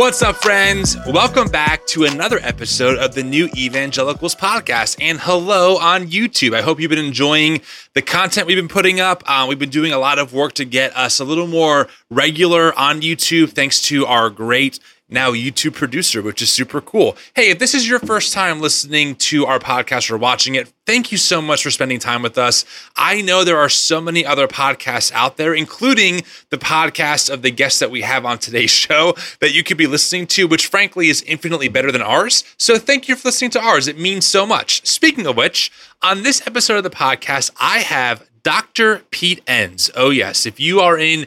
What's up, friends? Welcome back to another episode of the New Evangelicals podcast. And hello on YouTube. I hope you've been enjoying the content we've been putting up. Uh, we've been doing a lot of work to get us a little more regular on YouTube, thanks to our great now YouTube producer, which is super cool. Hey, if this is your first time listening to our podcast or watching it, thank you so much for spending time with us. I know there are so many other podcasts out there, including the podcast of the guests that we have on today's show that you could be listening to, which frankly is infinitely better than ours. So thank you for listening to ours. It means so much. Speaking of which, on this episode of the podcast, I have Dr. Pete Enns. Oh, yes. If you are in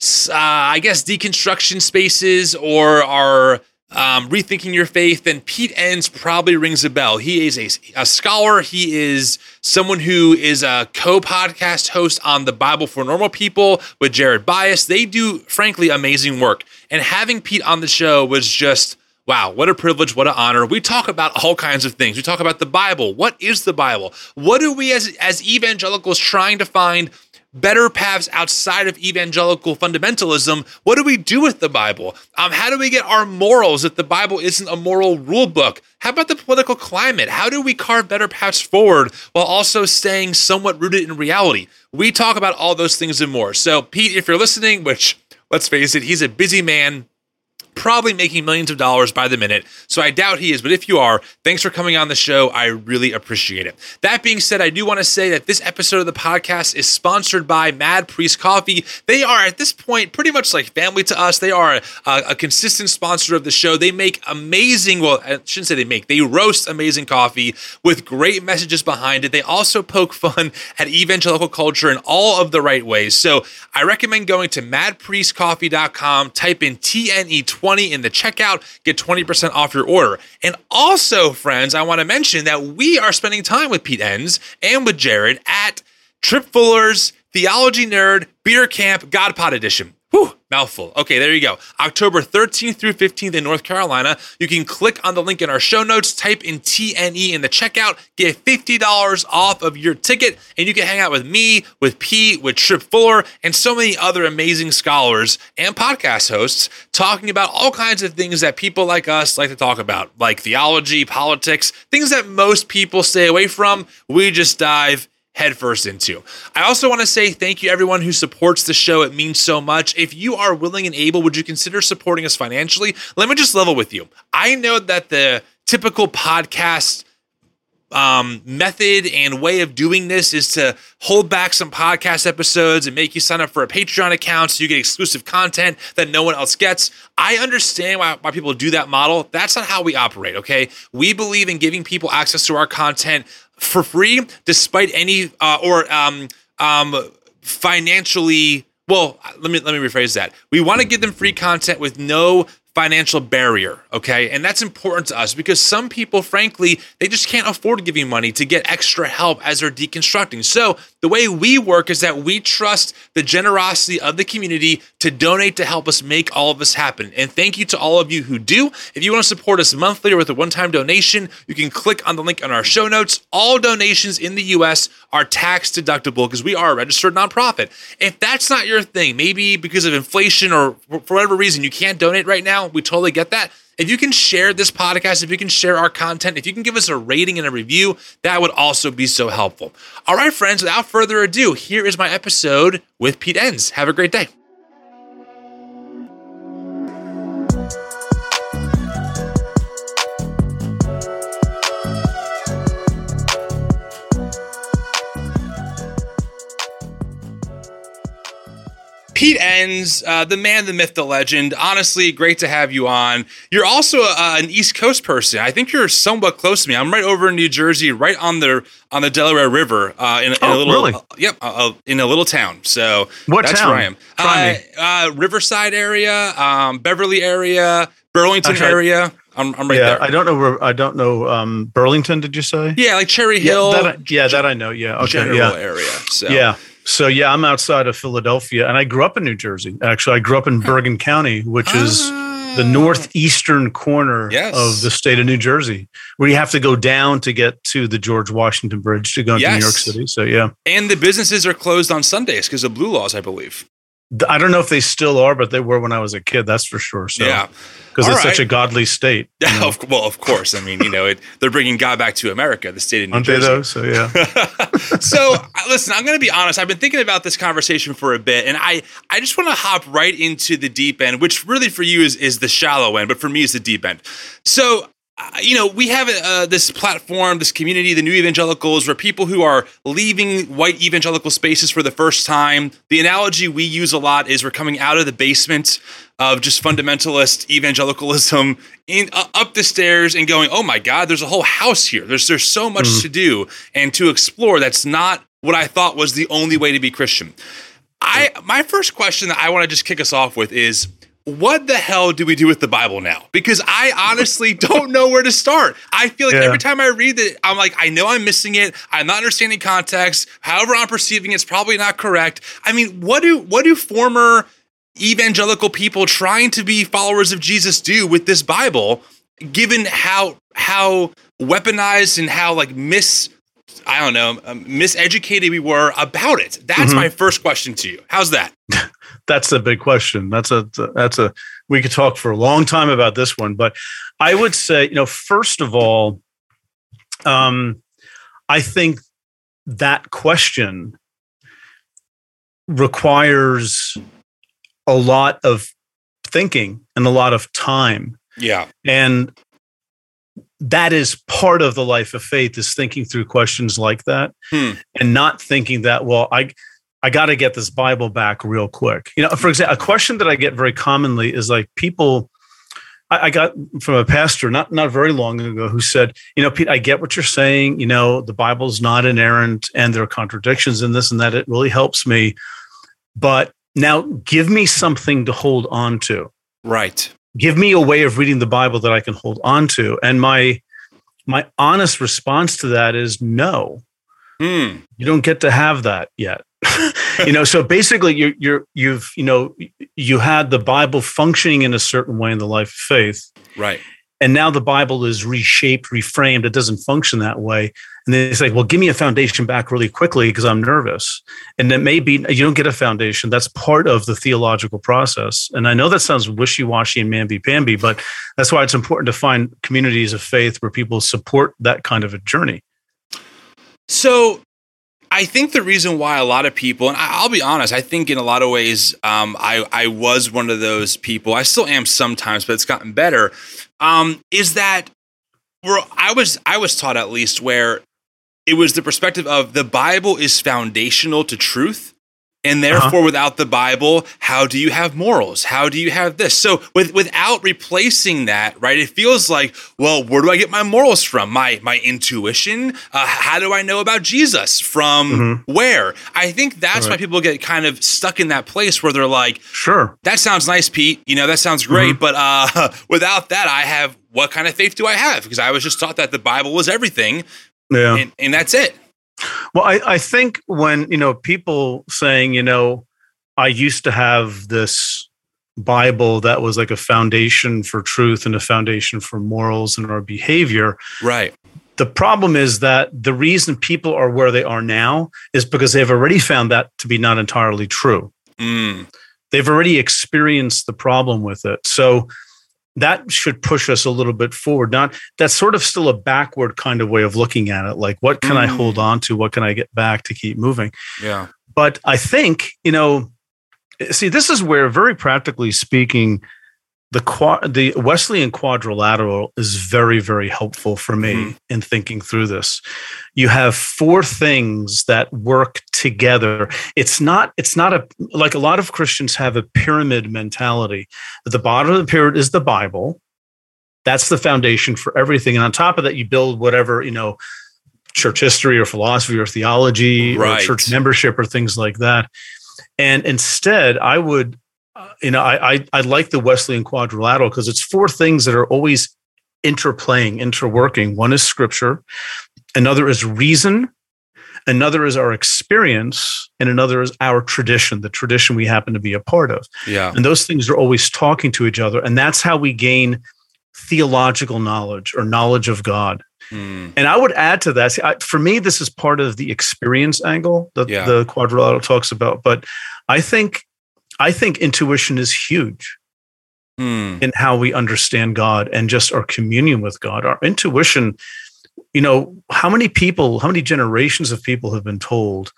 uh, I guess, deconstruction spaces or are um, rethinking your faith, then Pete Enns probably rings a bell. He is a, a scholar. He is someone who is a co podcast host on the Bible for Normal People with Jared Byas. They do, frankly, amazing work. And having Pete on the show was just. Wow, what a privilege, what an honor. We talk about all kinds of things. We talk about the Bible. What is the Bible? What are we as, as evangelicals trying to find better paths outside of evangelical fundamentalism, what do we do with the Bible? Um, how do we get our morals if the Bible isn't a moral rule book? How about the political climate? How do we carve better paths forward while also staying somewhat rooted in reality? We talk about all those things and more. So, Pete, if you're listening, which let's face it, he's a busy man probably making millions of dollars by the minute. So I doubt he is. But if you are, thanks for coming on the show. I really appreciate it. That being said, I do want to say that this episode of the podcast is sponsored by Mad Priest Coffee. They are at this point pretty much like family to us. They are a, a consistent sponsor of the show. They make amazing, well, I shouldn't say they make, they roast amazing coffee with great messages behind it. They also poke fun at evangelical culture in all of the right ways. So I recommend going to madpriestcoffee.com, type in TNE20 20 in the checkout, get 20% off your order. And also, friends, I want to mention that we are spending time with Pete Enns and with Jared at Tripp Fuller's Theology Nerd Beer Camp God Pod Edition. Mouthful. Okay, there you go. October 13th through 15th in North Carolina. You can click on the link in our show notes, type in TNE in the checkout, get $50 off of your ticket, and you can hang out with me, with Pete, with Tripp Fuller, and so many other amazing scholars and podcast hosts talking about all kinds of things that people like us like to talk about, like theology, politics, things that most people stay away from. We just dive headfirst into. I also want to say thank you everyone who supports the show. It means so much. If you are willing and able, would you consider supporting us financially? Let me just level with you. I know that the typical podcast um, method and way of doing this is to hold back some podcast episodes and make you sign up for a Patreon account so you get exclusive content that no one else gets. I understand why, why people do that model. That's not how we operate, okay? We believe in giving people access to our content for free, despite any uh, or um, um, financially. Well, let me let me rephrase that. We want to give them free content with no financial barrier, okay? And that's important to us because some people, frankly, they just can't afford to give you money to get extra help as they're deconstructing. So the way we work is that we trust the generosity of the community to donate to help us make all of this happen. And thank you to all of you who do. If you want to support us monthly or with a one time donation, you can click on the link on our show notes. All donations in the US are tax deductible because we are a registered nonprofit. If that's not your thing, maybe because of inflation or for whatever reason you can't donate right now, we totally get that. If you can share this podcast, if you can share our content, if you can give us a rating and a review, that would also be so helpful. All right, friends, without further ado, here is my episode with Pete Enns. Have a great day. Pete Enns, uh, the man, the myth, the legend. Honestly, great to have you on. You're also uh, an East Coast person. I think you're somewhat close to me. I'm right over in New Jersey, right on the on the Delaware River, uh, in, in oh, a little, really? uh, yep, uh, in a little town. So what that's town? where I am. Try me. Uh, Riverside area, um, Beverly area, Burlington I- area. I'm, I'm right yeah, there. I don't know. where- I don't know. Um, Burlington, did you say? yeah, like Cherry Hill, Yeah, that, I- yeah, that I know. Yeah. Okay. general Yeah. area. So Yeah. So yeah, I'm outside of Philadelphia, and I grew up in New Jersey. Actually, I grew up in Bergen County, which is the Ah. northeastern corner Yes. of the state of New Jersey, where you have to go down to get to the George Washington Bridge to go into New York City. So yeah, And the businesses are closed on Sundays because of blue laws, I believe. I don't know if they still are, but they were when I was a kid. That's for sure. So, yeah, because it's right. such a godly state. Yeah, know? well, of course. I mean, you know, it, they're bringing God back to America, the state of New Aren't Jersey. They though? So yeah. so uh, listen, I'm going to be honest. I've been thinking about this conversation for a bit, and I I just want to hop right into the deep end, which really for you is is the shallow end, but for me is the deep end. So you know, we have uh, this platform, this community, the new evangelicals, where people who are leaving white evangelical spaces for the first time. The analogy we use a lot is we're coming out of the basement of just fundamentalist evangelicalism in uh, up the stairs and going, "Oh my God, there's a whole house here. There's there's so much mm-hmm. to do and to explore." That's not what I thought was the only way to be Christian. I my first question that I want to just kick us off with is what the hell do we do with the Bible now? Because I honestly don't know where to start. I feel like yeah. every time I read it, I'm like, I know I'm missing it. I'm not understanding context. However, I'm perceiving it's probably not correct. I mean, what do what do former evangelical people trying to be followers of Jesus do with this Bible, given how how weaponized and how like mis I don't know, um, miseducated we were about it. That's mm-hmm. my first question to you. How's that? that's a big question. That's a that's a we could talk for a long time about this one, but I would say, you know, first of all, um, I think that question requires a lot of thinking and a lot of time. Yeah. And that is part of the life of faith is thinking through questions like that hmm. and not thinking that well i i got to get this bible back real quick you know for example a question that i get very commonly is like people I, I got from a pastor not not very long ago who said you know pete i get what you're saying you know the bible's not inerrant and there are contradictions in this and that it really helps me but now give me something to hold on to right give me a way of reading the Bible that I can hold on to. And my my honest response to that is no. Mm. You don't get to have that yet. You know, so basically you you're you've, you know, you had the Bible functioning in a certain way in the life of faith. Right. And now the Bible is reshaped, reframed. It doesn't function that way. And then it's like, well, give me a foundation back really quickly because I'm nervous. And that may be you don't get a foundation. That's part of the theological process. And I know that sounds wishy-washy and mamby-pamby, but that's why it's important to find communities of faith where people support that kind of a journey. So I think the reason why a lot of people, and I'll be honest, I think in a lot of ways, um, I, I was one of those people. I still am sometimes, but it's gotten better. Um, is that where I was I was taught at least where it was the perspective of the Bible is foundational to truth. And uh-huh. therefore, uh-huh. without the Bible, how do you have morals? How do you have this? So, with without replacing that, right? It feels like, well, where do I get my morals from? My my intuition. Uh, how do I know about Jesus? From mm-hmm. where? I think that's right. why people get kind of stuck in that place where they're like, "Sure, that sounds nice, Pete. You know, that sounds great, mm-hmm. but uh, without that, I have what kind of faith do I have? Because I was just taught that the Bible was everything, yeah. And, and that's it. Well, I, I think when, you know, people saying, you know, I used to have this Bible that was like a foundation for truth and a foundation for morals and our behavior. Right. The problem is that the reason people are where they are now is because they've already found that to be not entirely true. Mm. They've already experienced the problem with it. So that should push us a little bit forward. Not that's sort of still a backward kind of way of looking at it. Like, what can mm. I hold on to? What can I get back to keep moving? Yeah. But I think, you know, see, this is where, very practically speaking, the the Wesleyan quadrilateral is very very helpful for me mm-hmm. in thinking through this. You have four things that work together. It's not it's not a like a lot of Christians have a pyramid mentality. At the bottom of the pyramid is the Bible. That's the foundation for everything, and on top of that, you build whatever you know, church history or philosophy or theology right. or church membership or things like that. And instead, I would you know, I, I, I like the Wesleyan quadrilateral because it's four things that are always interplaying, interworking. One is scripture, another is reason, another is our experience, and another is our tradition, the tradition we happen to be a part of. Yeah. And those things are always talking to each other. And that's how we gain theological knowledge or knowledge of God. Mm. And I would add to that, see, I, for me, this is part of the experience angle that yeah. the quadrilateral talks about. But I think I think intuition is huge Hmm. in how we understand God and just our communion with God. Our intuition, you know, how many people, how many generations of people have been told,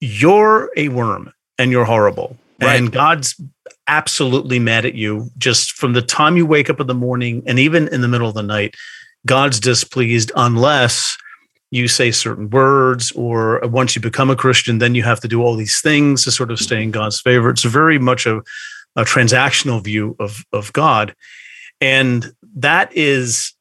you're a worm and you're horrible. Right. And God's absolutely mad at you just from the time you wake up in the morning and even in the middle of the night. God's displeased unless you say certain words, or once you become a Christian, then you have to do all these things to sort of stay in God's favor. It's very much a, a transactional view of, of God. And that is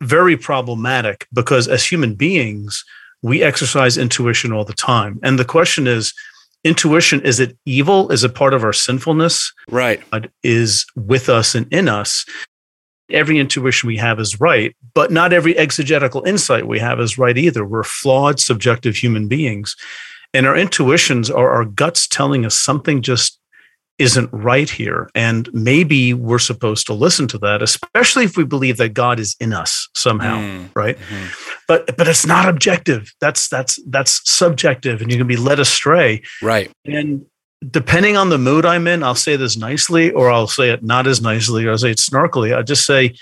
very problematic because as human beings, we exercise intuition all the time. And the question is intuition, is it evil? Is it part of our sinfulness? Right. God is with us and in us. Every intuition we have is right, but not every exegetical insight we have is right either. We're flawed, subjective human beings. And our intuitions are our guts telling us something just isn't right here. And maybe we're supposed to listen to that, especially if we believe that God is in us somehow, Mm. right? Mhm. But but it's not objective. That's that's that's subjective and you can be led astray. Right. And depending on the mood I'm in, I'll say this nicely or I'll say it not as nicely or I'll say it snarkily. I'll just say,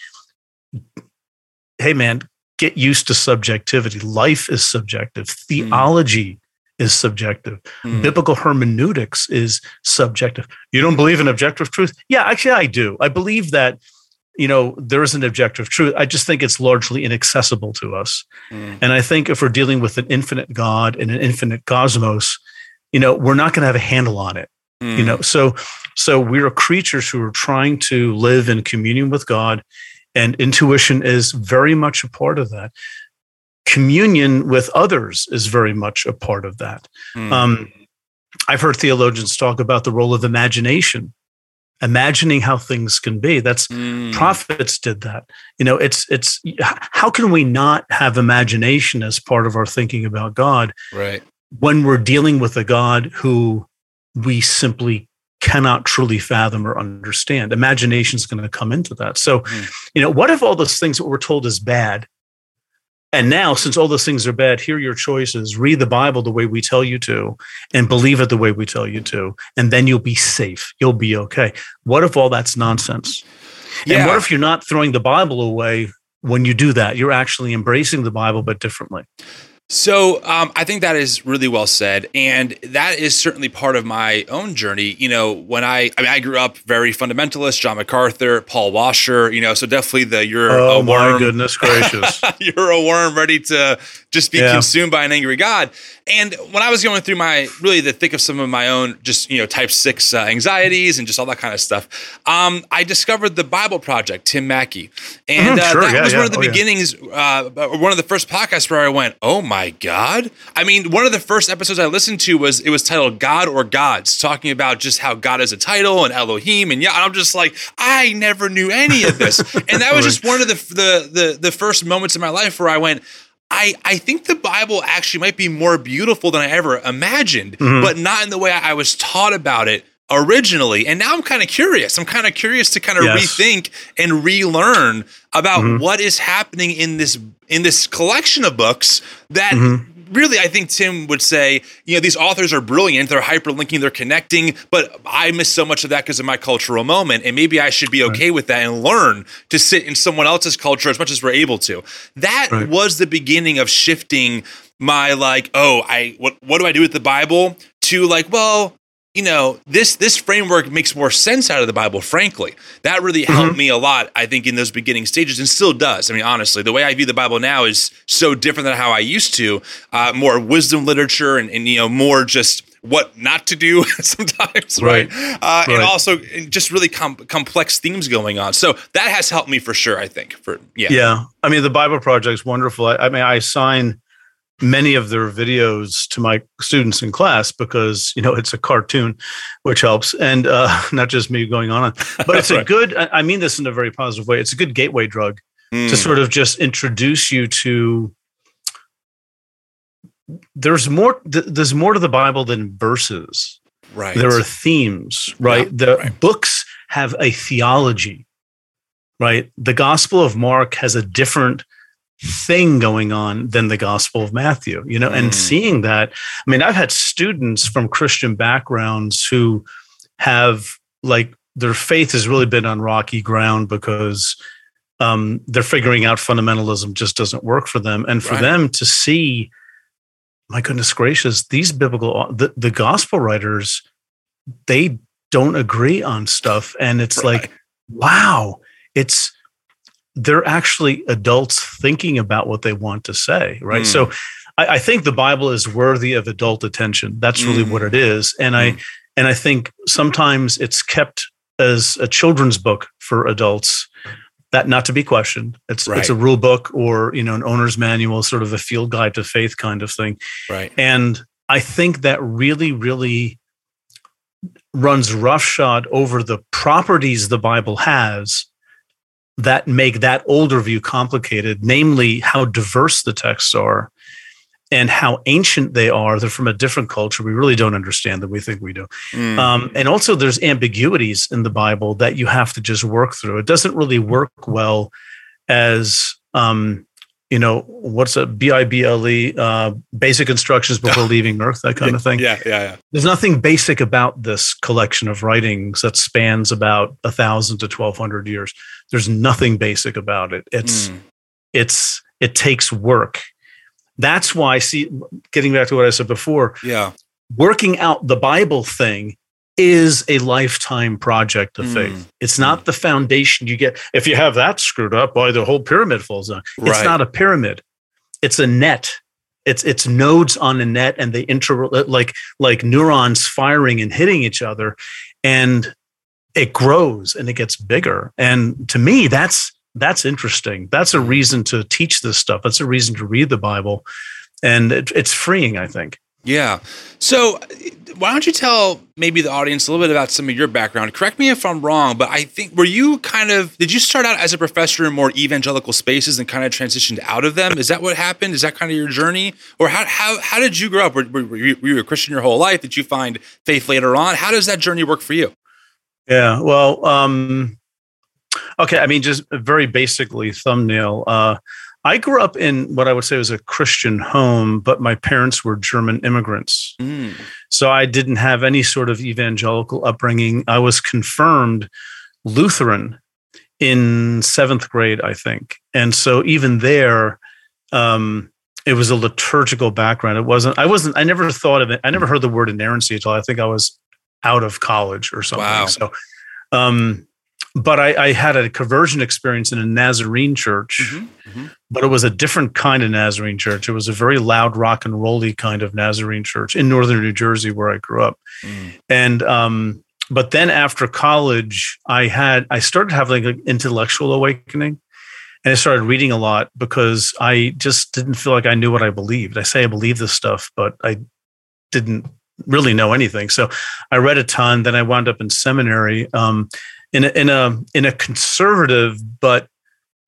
hey, man, get used to subjectivity. Life is subjective, theology is subjective, Mm. biblical hermeneutics is subjective. You don't believe in objective truth? Yeah, actually, I do. I believe that. You know, there is an objective truth. I just think it's largely inaccessible to us. Mm. And I think if we're dealing with an infinite God and an infinite cosmos, you know, we're not going to have a handle on it. You Mm. know, so so we're creatures who are trying to live in communion with God, and intuition is very much a part of that. Communion with others is very much a part of that. Mm. Um, I've heard theologians talk about the role of imagination, imagining how things can be. That's Mm. prophets did that you know it's it's how can we not have imagination as part of our thinking about god Right. When we're dealing with a god who we simply cannot truly fathom or understand imagination is going to come into that so Mhm. you know what if all those things that we're told is bad and now since all those things are bad here are your choices read the bible the way we tell you to and believe it the way we tell you to and then you'll be safe you'll be okay what if all that's nonsense Yeah. and what if you're not throwing the Bible away when you do that? You're actually embracing the Bible, but differently. So um, I think that is really well said, and that is certainly part of my own journey. You know, when I I mean I grew up very fundamentalist, John MacArthur, Paul Washer. You know, so definitely the you're Oh a my goodness gracious! you're a worm ready to just be Yeah. consumed by an angry God. And when I was going through my really the thick of some of my own just you know type six uh, anxieties and just all that kind of stuff, um, I discovered the Bible Project, Tim Mackie, and Mhm, uh, that yeah, was yeah. one of the Oh, yeah. beginnings, uh, one of the first podcasts where I went, "Oh my God!" I mean, one of the first episodes I listened to was it was titled "God or Gods," talking about just how God is a title and Elohim, and yeah, I'm just like, I never knew any of this, and that was just one of the the the the first moments in my life where I went. I, I think the Bible actually might be more beautiful than I ever imagined, Mhm. but not in the way I was taught about it originally. And now I'm kind of curious. I'm kind of curious to kind of Yes. rethink and relearn about Mhm. what is happening in this in this collection of books that Mhm. Really I think Tim would say, you know, these authors are brilliant, they're hyperlinking, they're connecting, but I miss so much of that because of my cultural moment and maybe I should be okay with that and learn to sit in someone else's culture as much as we're able to. That Right. was the beginning of shifting my like, oh, I what what do I do with the Bible to like, well, you know, this this framework makes more sense out of the Bible, frankly. That really helped me a lot, I think, in those beginning stages and still does. I mean, honestly, the way I view the Bible now is so different than how I used to. Uh, more wisdom literature and, and, you know, more just what not to do sometimes, right? Right. Uh, And Right. also just really com- complex themes going on. So that has helped me for sure, I think. For Yeah. Yeah, I mean the Bible Project's wonderful. I, I mean, I assign many of their videos to my students in class because you know it's a cartoon, which helps, and uh, not just me going on. But it's a Right. good. I I mean this in a very positive way. It's a good gateway drug Mm. to sort of just introduce you to there's more there's more to the bible than verses right. there are themes right Yeah, the right. books have a theology right the gospel of mark has a different thing going on than the Gospel of Matthew, you know, mm. and seeing that. I mean, I've had students from Christian backgrounds who have like their faith has really been on rocky ground because um, they're figuring out fundamentalism just doesn't work for them. And for right. them to see, my goodness gracious, these biblical, the, the gospel writers, they don't agree on stuff. And it's right. like, wow, it's, they're actually adults thinking about what they want to say, right? Mm. So I, I, think the Bible is worthy of adult attention. That's really mm. what it is. And mm. I and I think sometimes it's kept as a children's book for adults. That not to be questioned. It's right. it's a rule book or you know an owner's manual, sort of a field guide to faith kind of thing. Right. And I think that really, really runs roughshod over the properties the Bible has that make that older view complicated, namely how diverse the texts are and how ancient they are. They're from a different culture. We really don't understand them. We think we do. Mm. Um, and also, there's ambiguities in the Bible that you have to just work through. It doesn't really work well as um, you know, what's a B I B L E, uh, basic instructions before leaving Earth, that kind of thing. Yeah, yeah, yeah. There's nothing basic about this collection of writings that spans about a thousand to twelve hundred years. There's nothing basic about it. It's mm. it's it takes work. That's why, see, getting back to what I said before. Yeah. Working out the Bible thing is a lifetime project of mm. faith. It's not the foundation you get. If you have that screwed up, why the whole pyramid falls down. Right. It's not a pyramid. It's a net. It's it's nodes on a net, and they inter like like neurons firing and hitting each other, and it grows and it gets bigger. And to me, that's that's interesting. That's a reason to teach this stuff. That's a reason to read the Bible, and it, it's freeing. I think. Yeah. So why don't you tell maybe the audience a little bit about some of your background? Correct me if I'm wrong, but I think were you kind of did you start out as a professor in more evangelical spaces and kind of transitioned out of them? Is that what happened? Is that kind of your journey, or how how how did you grow up? Were, were, you, were you a Christian your whole life? Did you find faith later on? How does that journey work for you? Yeah. Well. um Okay, I mean, just very basically, thumbnail. Uh, I grew up in what I would say was a Christian home, but my parents were German immigrants. Mm. So I didn't have any sort of evangelical upbringing. I was confirmed Lutheran in seventh grade, I think. And so even there, um, it was a liturgical background. It wasn't, I wasn't, I never thought of it. I never heard the word inerrancy until I think I was out of college or something. Wow. So, um, but I, I, had a conversion experience in a Nazarene church, mm-hmm, mm-hmm. but it was a different kind of Nazarene church. It was a very loud rock and rolly kind of Nazarene church in northern New Jersey where I grew up. Mm. And um, but then after college, I had I started having an intellectual awakening. And I started reading a lot because I just didn't feel like I knew what I believed. I say I believe this stuff, but I didn't really know anything. So I read a ton. Then I wound up in seminary. Um, in a, in a in a conservative but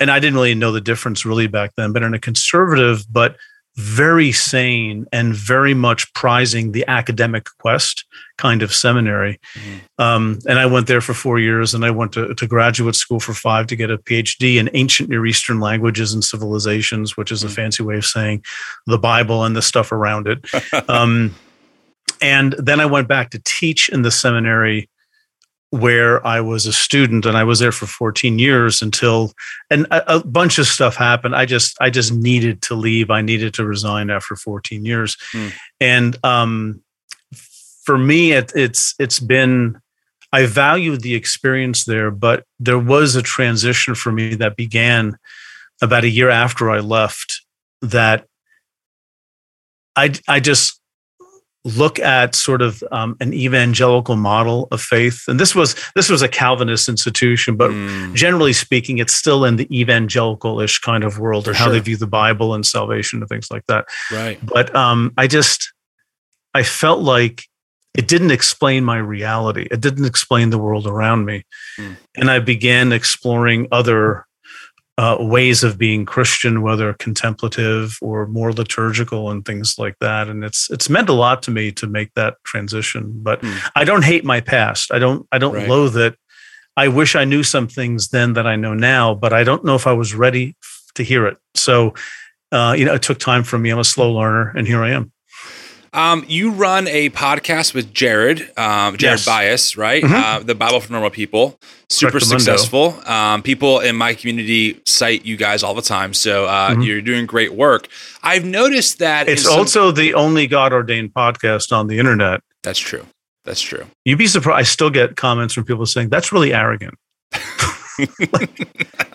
and I didn't really know the difference really back then, but in a conservative but very sane and very much prizing the academic quest kind of seminary. Mm-hmm. Um, and I went there for four years and I went to, to graduate school for five to get a PhD in ancient Near Eastern languages and civilizations, which is mm-hmm. a fancy way of saying the Bible and the stuff around it. um, and then I went back to teach in the seminary where I was a student and I was there for 14 years until and a, a, bunch of stuff happened. I just I just needed to leave. I needed to resign after 14 years. Mm. And um, for me it, it's it's been I valued the experience there, but there was a transition for me that began about a year after I left that I I just look at sort of um, an evangelical model of faith. And this was this was a calvinist institution but mm. generally speaking it's still in the evangelical-ish kind of world or how they view the bible and salvation and things like that. Right. But um, i just i felt like it didn't explain my reality. It didn't explain the world around me. Mm. and i began exploring other uh, ways of being Christian, whether contemplative or more liturgical and things like that. And it's it's meant a lot to me to make that transition. But mm. I don't hate my past. I don't I don't right. loathe it. I wish I knew some things then that I know now, but I don't know if I was ready to hear it. So, uh, you know, it took time for me. I'm a slow learner, and here I am. Um, you run a podcast with Jared, um, Jared Yes. Byas, right? Mhm. Uh, the Bible for Normal People. Super successful. Um, people in my community cite you guys all the time. So uh, Mhm. you're doing great work. I've noticed that It's some- also the only God ordained podcast on the internet. that's true. That's true. You'd be surprised. I still get comments from people saying that's really arrogant.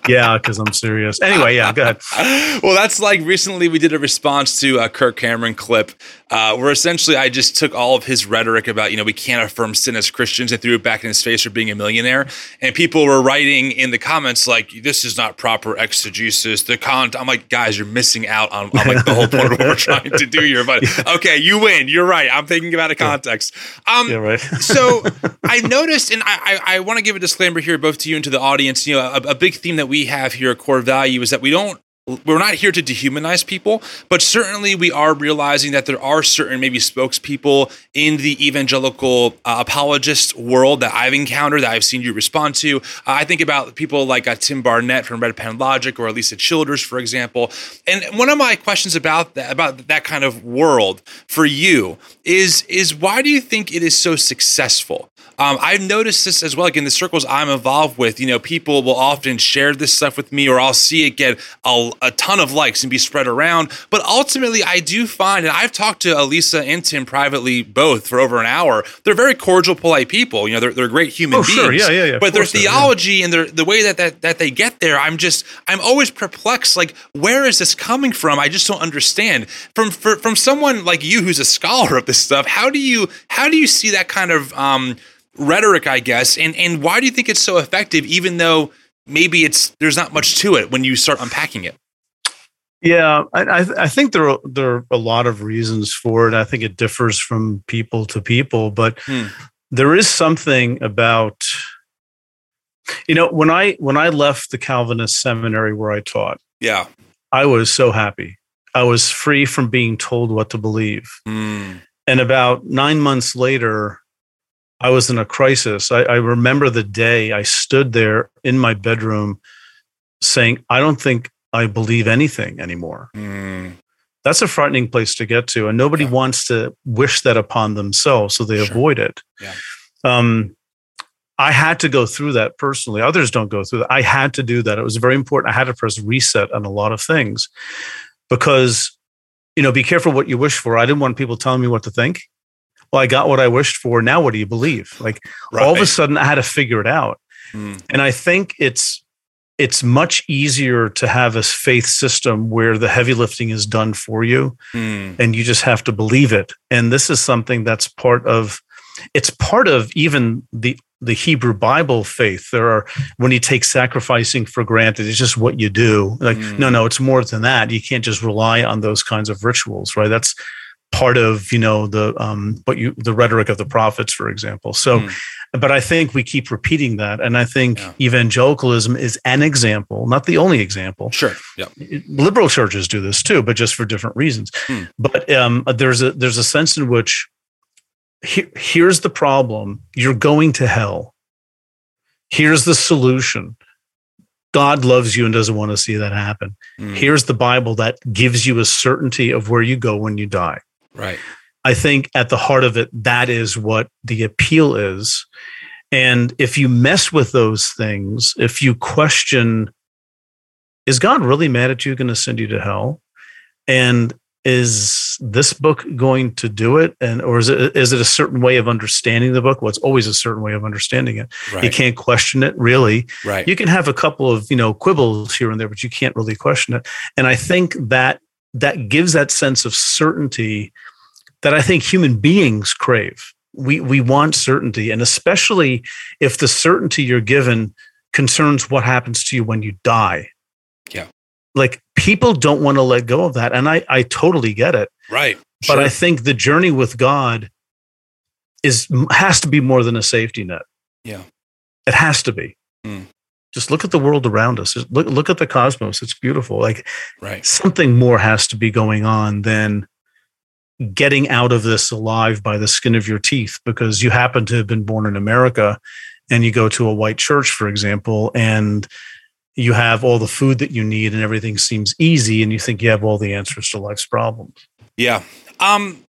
yeah, because I'm serious. Anyway, yeah, go ahead. well, that's like recently we did a response to a Kirk Cameron clip uh, where essentially I just took all of his rhetoric about, you know, we can't affirm sin as Christians and threw it back in his face for being a millionaire. And people were writing in the comments like, this is not proper exegesis. The con, I'm like, guys, you're missing out on, on like the whole point of what we're trying to do here. But okay, you win. You're right. I'm thinking about a context. Um, Yeah, right. so I've noticed, and I, I, I want to give a disclaimer here, both to you and to the audience. You know, a, a big theme that we have here at Core Value is that we don't. We're not here to dehumanize people, but certainly we are realizing that there are certain maybe spokespeople in the evangelical uh, apologist world that I've encountered that I've seen you respond to. Uh, I think about people like uh, Tim Barnett from Red Pen Logic or Lisa Childers, for example. And one of my questions about that about that kind of world for you is is why do you think it is so successful? Um, I've noticed this as well. Like in the circles I'm involved with, you know, people will often share this stuff with me, or I'll see it get a, a ton of likes and be spread around. But ultimately, I do find, and I've talked to Alisa and Tim privately both for over an hour. They're very cordial, polite people. You know, they're, they're great human Oh, beings. sure. Yeah, yeah, yeah. But their they are, yeah. theology and their the way that, that that they get there, I'm just I'm always perplexed. Like, where is this coming from? I just don't understand. From for, from someone like you who's a scholar of this stuff, how do you how do you see that kind of um, rhetoric? I guess, and and why do you think it's so effective, even though maybe it's there's not much to it when you start unpacking it? Yeah, I, I, I think there are, there are a lot of reasons for it. I think it differs from people to people, but Hmm. there is something about you know when I when I left the Calvinist seminary where I taught, Yeah. I was so happy. I was free from being told what to believe. Mm. And about nine months later, I was in a crisis. I, I remember the day I stood there in my bedroom saying, I don't think I believe anything anymore. Mm. That's a frightening place to get to. And nobody Yeah. wants to wish that upon themselves, so they Sure. avoid it. Yeah. Um, I had to go through that personally. Others don't go through that. I had to do that. It was very important. I had to press reset on a lot of things because, you know, be careful what you wish for. I didn't want people telling me what to think. Well, I got what I wished for. Now, what do you believe? Like all of a sudden, I had to figure it out. Mm. And I think it's it's much easier to have a faith system where the heavy lifting is done for you Mm. and you just have to believe it. And this is something that's part of it's part of even the the Hebrew Bible faith. There are when you take sacrificing for granted, it's just what you do. Like, Mm. no, no, it's more than that. You can't just rely on those kinds of rituals, right? That's part of you know the um what you the rhetoric of the prophets for example so Mm. but i think we keep repeating that and i think Yeah. evangelicalism is an example not the only example Sure. Yeah. liberal churches do this too, but just for different reasons. Hmm. But um, there's a there's a sense in which he, here's the problem: you're going to hell. Here's the solution. God loves you and doesn't want to see that happen. Mm. Here's the Bible that gives you a certainty of where you go when you die. Right. I think at the heart of it, that is what the appeal is. And if you mess with those things, if you question, is God really mad at you, going to send you to hell? And is this book going to do it? And or is it is it a certain way of understanding the book? Well, it's always a certain way of understanding it. You can't question it really. Right. You can have a couple of you know quibbles here and there, but you can't really question it. And I think that that gives that sense of certainty that I think human beings crave. We we want certainty, and especially if the certainty you're given concerns what happens to you when you die. Yeah. Like people don't want to let go of that. And I, I totally get it. Right. But I think the journey with God is has to be more than a safety net. Yeah. It has to be. Mm. Just look at the world around us. Just Look look at the cosmos. It's beautiful. Like right. something more has to be going on than getting out of this alive by the skin of your teeth because you happen to have been born in America and you go to a white church, for example, and you have all the food that you need and everything seems easy and you think you have all the answers to life's problems. Yeah. Um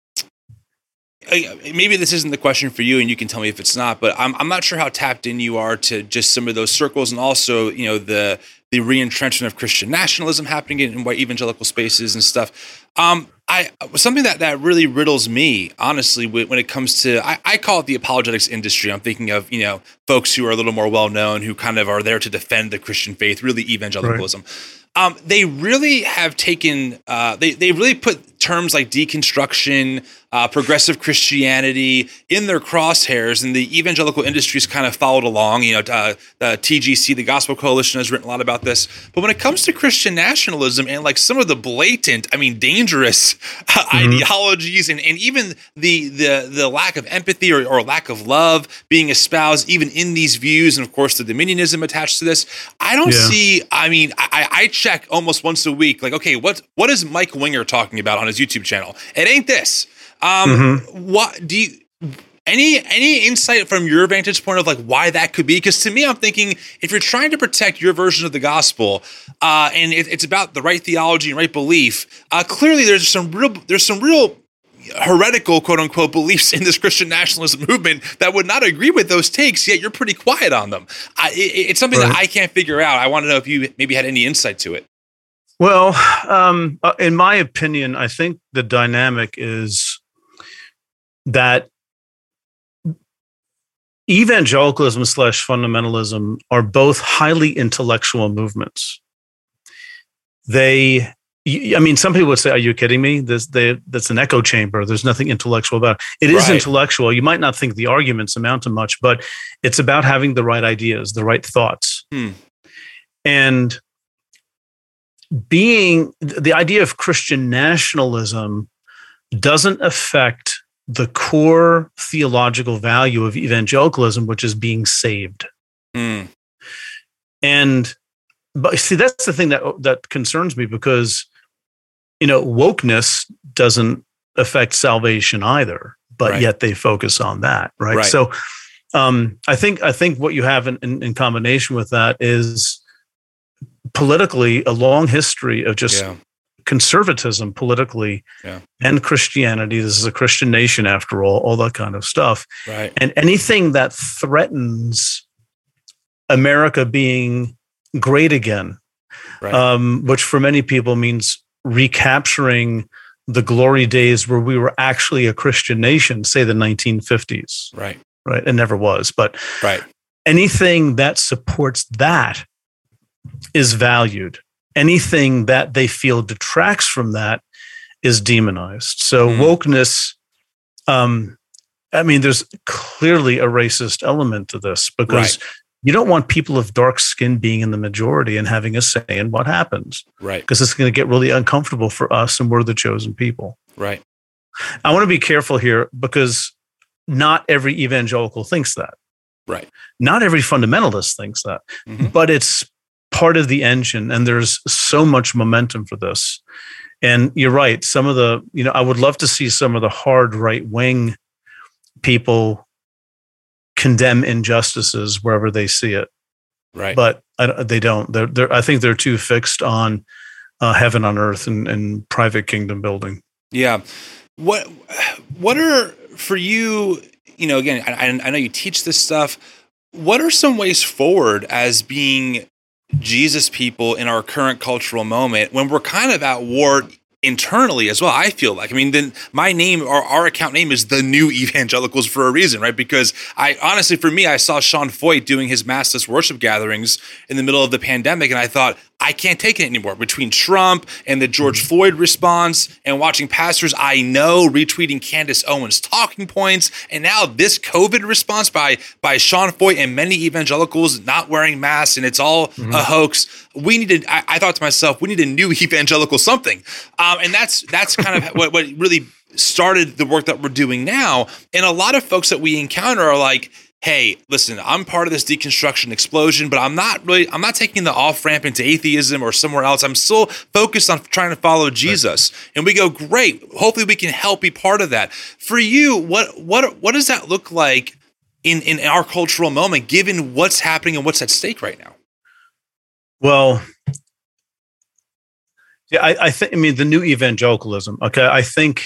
maybe this isn't the question for you and you can tell me if it's not but I'm, I'm not sure how tapped in you are to just some of those circles and also you know the the reentrenchment of christian nationalism happening in white evangelical spaces and stuff um, I something that that really riddles me honestly when it comes to I, I, call it the apologetics industry. I'm thinking of you know folks who are a little more well known who kind of are there to defend the Christian faith, really evangelicalism. Right. Um, they really have taken uh, they they really put terms like deconstruction, uh, progressive Christianity in their crosshairs, and the evangelical industries kind of followed along. You know, uh, the TGC, the Gospel Coalition, has written a lot about this. But when it comes to Christian nationalism and like some of the blatant, I mean, dangerous mm-hmm. ideologies, and, and even the the the lack of empathy or, or lack of love being espoused, even in these views, and of course the dominionism attached to this, I don't yeah. see. I mean, I, I check almost once a week. Like, okay, what what is Mike Winger talking about on his YouTube channel? It ain't this. Um, mm-hmm. What do you? Any any insight from your vantage point of like why that could be? Because to me, I'm thinking if you're trying to protect your version of the gospel, uh, and it, it's about the right theology and right belief, uh, clearly there's some real there's some real heretical quote unquote beliefs in this Christian nationalism movement that would not agree with those takes, yet you're pretty quiet on them. I, it, it's something right. that I can't figure out. I want to know if you maybe had any insight to it. Well, um, uh, in my opinion, I think the dynamic is that evangelicalism slash fundamentalism are both highly intellectual movements. They, I mean, some people would say, "Are you kidding me? This, they, that's an echo chamber. There's nothing intellectual about it. It right. is intellectual. You might not think the arguments amount to much, but it's about having the right ideas, the right thoughts, hmm. and being the idea of Christian nationalism doesn't affect the core theological value of evangelicalism, which is being saved. Mm. And but see, that's the thing that that concerns me because you know wokeness doesn't affect salvation either, but right. yet they focus on that, right? right. So um, I think I think what you have in, in, in, combination with that is politically a long history of just yeah conservatism politically yeah. and Christianity. This is a Christian nation after all, all that kind of stuff. Right. And anything that threatens America being great again, right. um, which for many people means recapturing the glory days where we were actually a Christian nation, say the 1950s. Right. Right. It never was. But right. anything that supports that is valued anything that they feel detracts from that is demonized. So mm-hmm. wokeness, um, I mean, there's clearly a racist element to this because right. you don't want people of dark skin being in the majority and having a say in what happens. Right. Because it's going to get really uncomfortable for us and we're the chosen people. Right. I want to be careful here because not every evangelical thinks that. Right. Not every fundamentalist thinks that. Mm-hmm. But it's part of the engine and there's so much momentum for this. And you're right some of the you know i would love to see some of the hard right wing people condemn injustices wherever they see it. Right. But I, they don't. They're, they're i think they're too fixed on uh, heaven on earth and, and private kingdom building. Yeah. What what are for you you know again I, I know you teach this stuff. What are some ways forward as being Jesus people in our current cultural moment when we're kind of at war internally as well. I feel like, I mean, then my name or our account name is the new evangelicals for a reason, right? Because I honestly, for me, I saw Sean Feucht doing his massless worship gatherings in the middle of the pandemic, and I thought, I can't take it anymore. Between Trump and the George mm-hmm. Floyd response and watching pastors I know retweeting Candace Owens talking points, and now this COVID response by by Sean Feucht and many evangelicals not wearing masks and it's all mm-hmm. a hoax. We needed. I, I, thought to myself, we need a new evangelical something, um, and that's that's kind of what, what really started the work that we're doing now. And a lot of folks that we encounter are like hey, listen, I'm part of this deconstruction explosion, but I'm not really, I'm not taking the off ramp into atheism or somewhere else. I'm still focused on trying to follow Jesus. Right. And we go, great. Hopefully we can help be part of that. For you, what, what, what does that look like in, in our cultural moment, given what's happening and what's at stake right now? Well, yeah, I, I think. I mean, the new evangelicalism. Okay, I think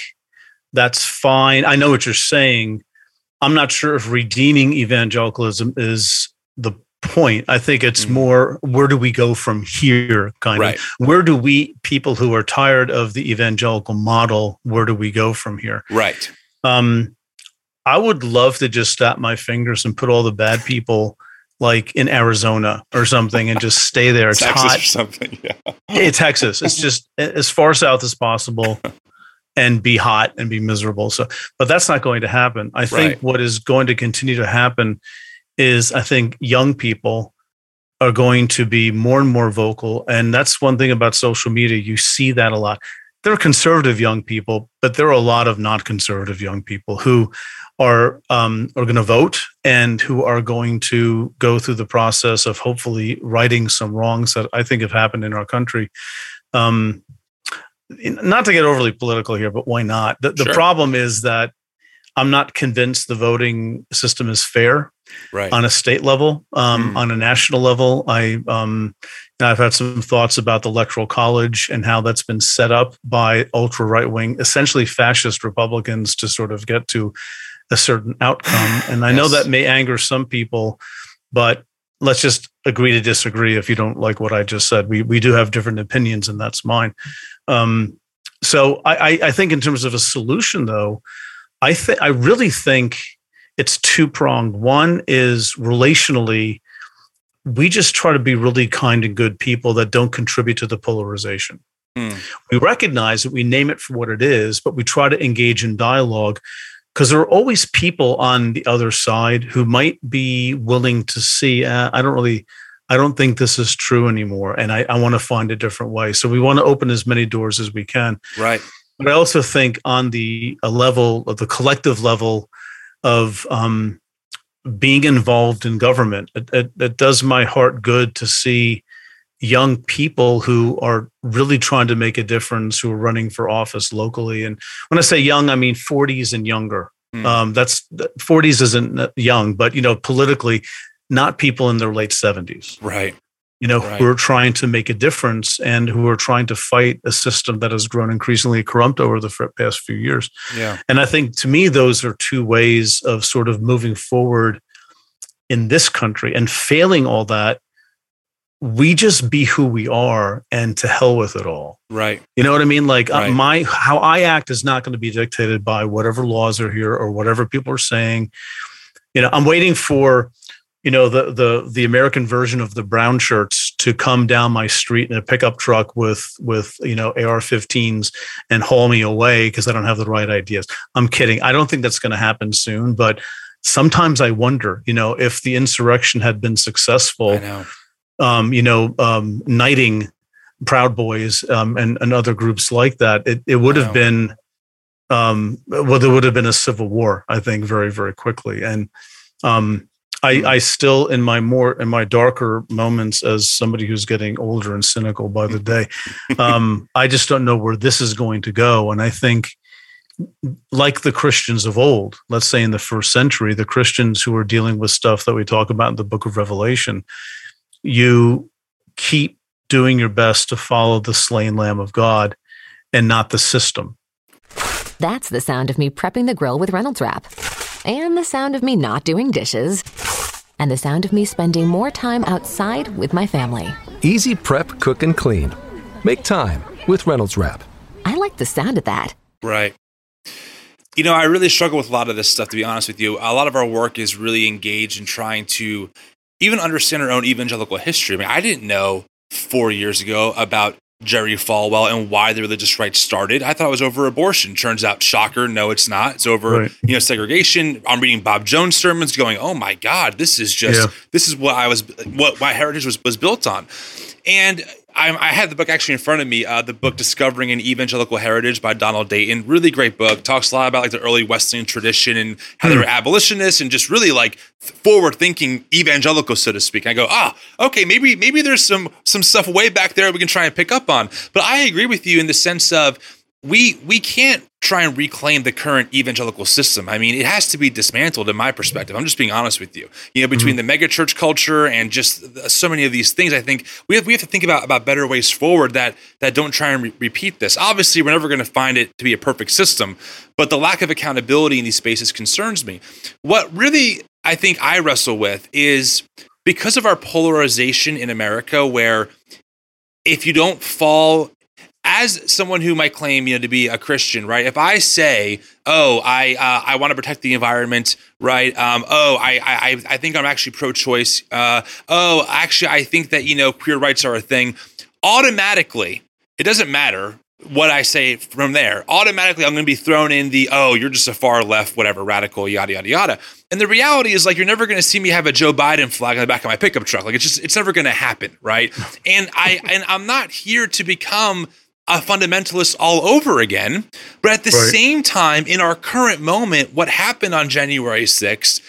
that's fine. I know what you're saying. I'm not sure if redeeming evangelicalism is the point. I think it's mm-hmm. more where do we go from here, kind right. of. Where do we people who are tired of the evangelical model? Where do we go from here? Right. Um, I would love to just snap my fingers and put all the bad people like in Arizona or something and just stay there. It's Texas hot. or something. Yeah. Texas. It's just as far south as possible and be hot and be miserable. So, but that's not going to happen. I think right. what is going to continue to happen is I think young people are going to be more and more vocal. And that's one thing about social media. You see that a lot. There are conservative young people, but there are a lot of not conservative young people who are um, are going to vote and who are going to go through the process of hopefully righting some wrongs that I think have happened in our country. Um, not to get overly political here, but why not? The, the sure. problem is that I'm not convinced the voting system is fair right. on a state level. Um, mm. On a national level, I um, I've had some thoughts about the electoral college and how that's been set up by ultra right wing, essentially fascist Republicans to sort of get to a certain outcome. And I yes. know that may anger some people, but let's just agree to disagree if you don't like what I just said. We we do have different opinions, and that's mine. Um, so I, I think in terms of a solution, though, I think I really think it's two pronged. One is relationally, we just try to be really kind and good people that don't contribute to the polarization. Mm. We recognize that we name it for what it is, but we try to engage in dialogue because there are always people on the other side who might be willing to see uh, i don't really i don't think this is true anymore and i, I want to find a different way. So we want to open as many doors as we can. Right. But i also think on the a level of the collective level of um, being involved in government it, it, it does my heart good to see young people who are really trying to make a difference who are running for office locally. And when i say young i mean 40s and younger. Mm. um, that's 40s isn't young but you know politically not people in their late 70s right. You know right. who are trying to make a difference and who are trying to fight a system that has grown increasingly corrupt over the past few years. Yeah. And i think to me those are two ways of sort of moving forward in this country and failing all that we just be who we are and to hell with it all. Right. You know what I mean? Like uh, right. uh, my how I act is not going to be dictated by whatever laws are here or whatever people are saying. You know, I'm waiting for you know the the the American version of the brown shirts to come down my street in a pickup truck with with you know AR-15s and haul me away because I don't have the right ideas. I'm kidding. I don't think that's going to happen soon, but sometimes I wonder, you know, if the insurrection had been successful um, you know, um, knighting Proud Boys um, and, and other groups like that, it, it would have been, um, well, there would have been a civil war, I think, very, very quickly. And um, I, hmm. I still, in my more, in my darker moments as somebody who's getting older and cynical by the day, um, I just don't know where this is going to go. And I think, like the Christians of old, let's say in the first century, the Christians who are dealing with stuff that we talk about in the book of Revelation, you keep doing your best to follow the slain lamb of God and not the system. That's the sound of me prepping the grill with Reynolds Wrap, and the sound of me not doing dishes, and the sound of me spending more time outside with my family. Easy prep, cook, and clean. Make time with Reynolds Wrap. I like the sound of that. Right. You know, I really struggle with a lot of this stuff, to be honest with you. A lot of our work is really engaged in trying to even understand our own evangelical history. I mean, I didn't know four years ago about Jerry Falwell and why the religious right started. I thought it was over abortion. Turns out, shocker, no, it's not. It's over right. you know segregation. I'm reading Bob Jones sermons, going, "Oh my God, this is just yeah. this is what I was what my heritage was was built on." And I, I have the book actually in front of me. Uh, the book "Discovering an Evangelical Heritage" by Donald Dayton. Really great book. Talks a lot about like the early Wesleyan tradition and how they were hmm. abolitionists and just really like forward-thinking evangelicals, so to speak. And I go, ah, okay, maybe maybe there's some some stuff way back there we can try and pick up on. But I agree with you in the sense of we we can't try and reclaim the current evangelical system. I mean, it has to be dismantled in my perspective. I'm just being honest with you. You know, between mm-hmm. the megachurch culture and just so many of these things, I think we have we have to think about about better ways forward that that don't try and re- repeat this. Obviously, we're never going to find it to be a perfect system, but the lack of accountability in these spaces concerns me. What really I think I wrestle with is because of our polarization in America where if you don't fall as someone who might claim, you know, to be a Christian, right? If I say, "Oh, I uh, I want to protect the environment," right? Um, oh, I I I think I'm actually pro-choice. Uh, oh, actually, I think that you know queer rights are a thing. Automatically, it doesn't matter what I say from there. Automatically, I'm going to be thrown in the oh, you're just a far left, whatever, radical, yada yada yada. And the reality is, like, you're never going to see me have a Joe Biden flag on the back of my pickup truck. Like, it's just it's never going to happen, right? And I and I'm not here to become a fundamentalist all over again. But at the right. same time, in our current moment, what happened on January 6th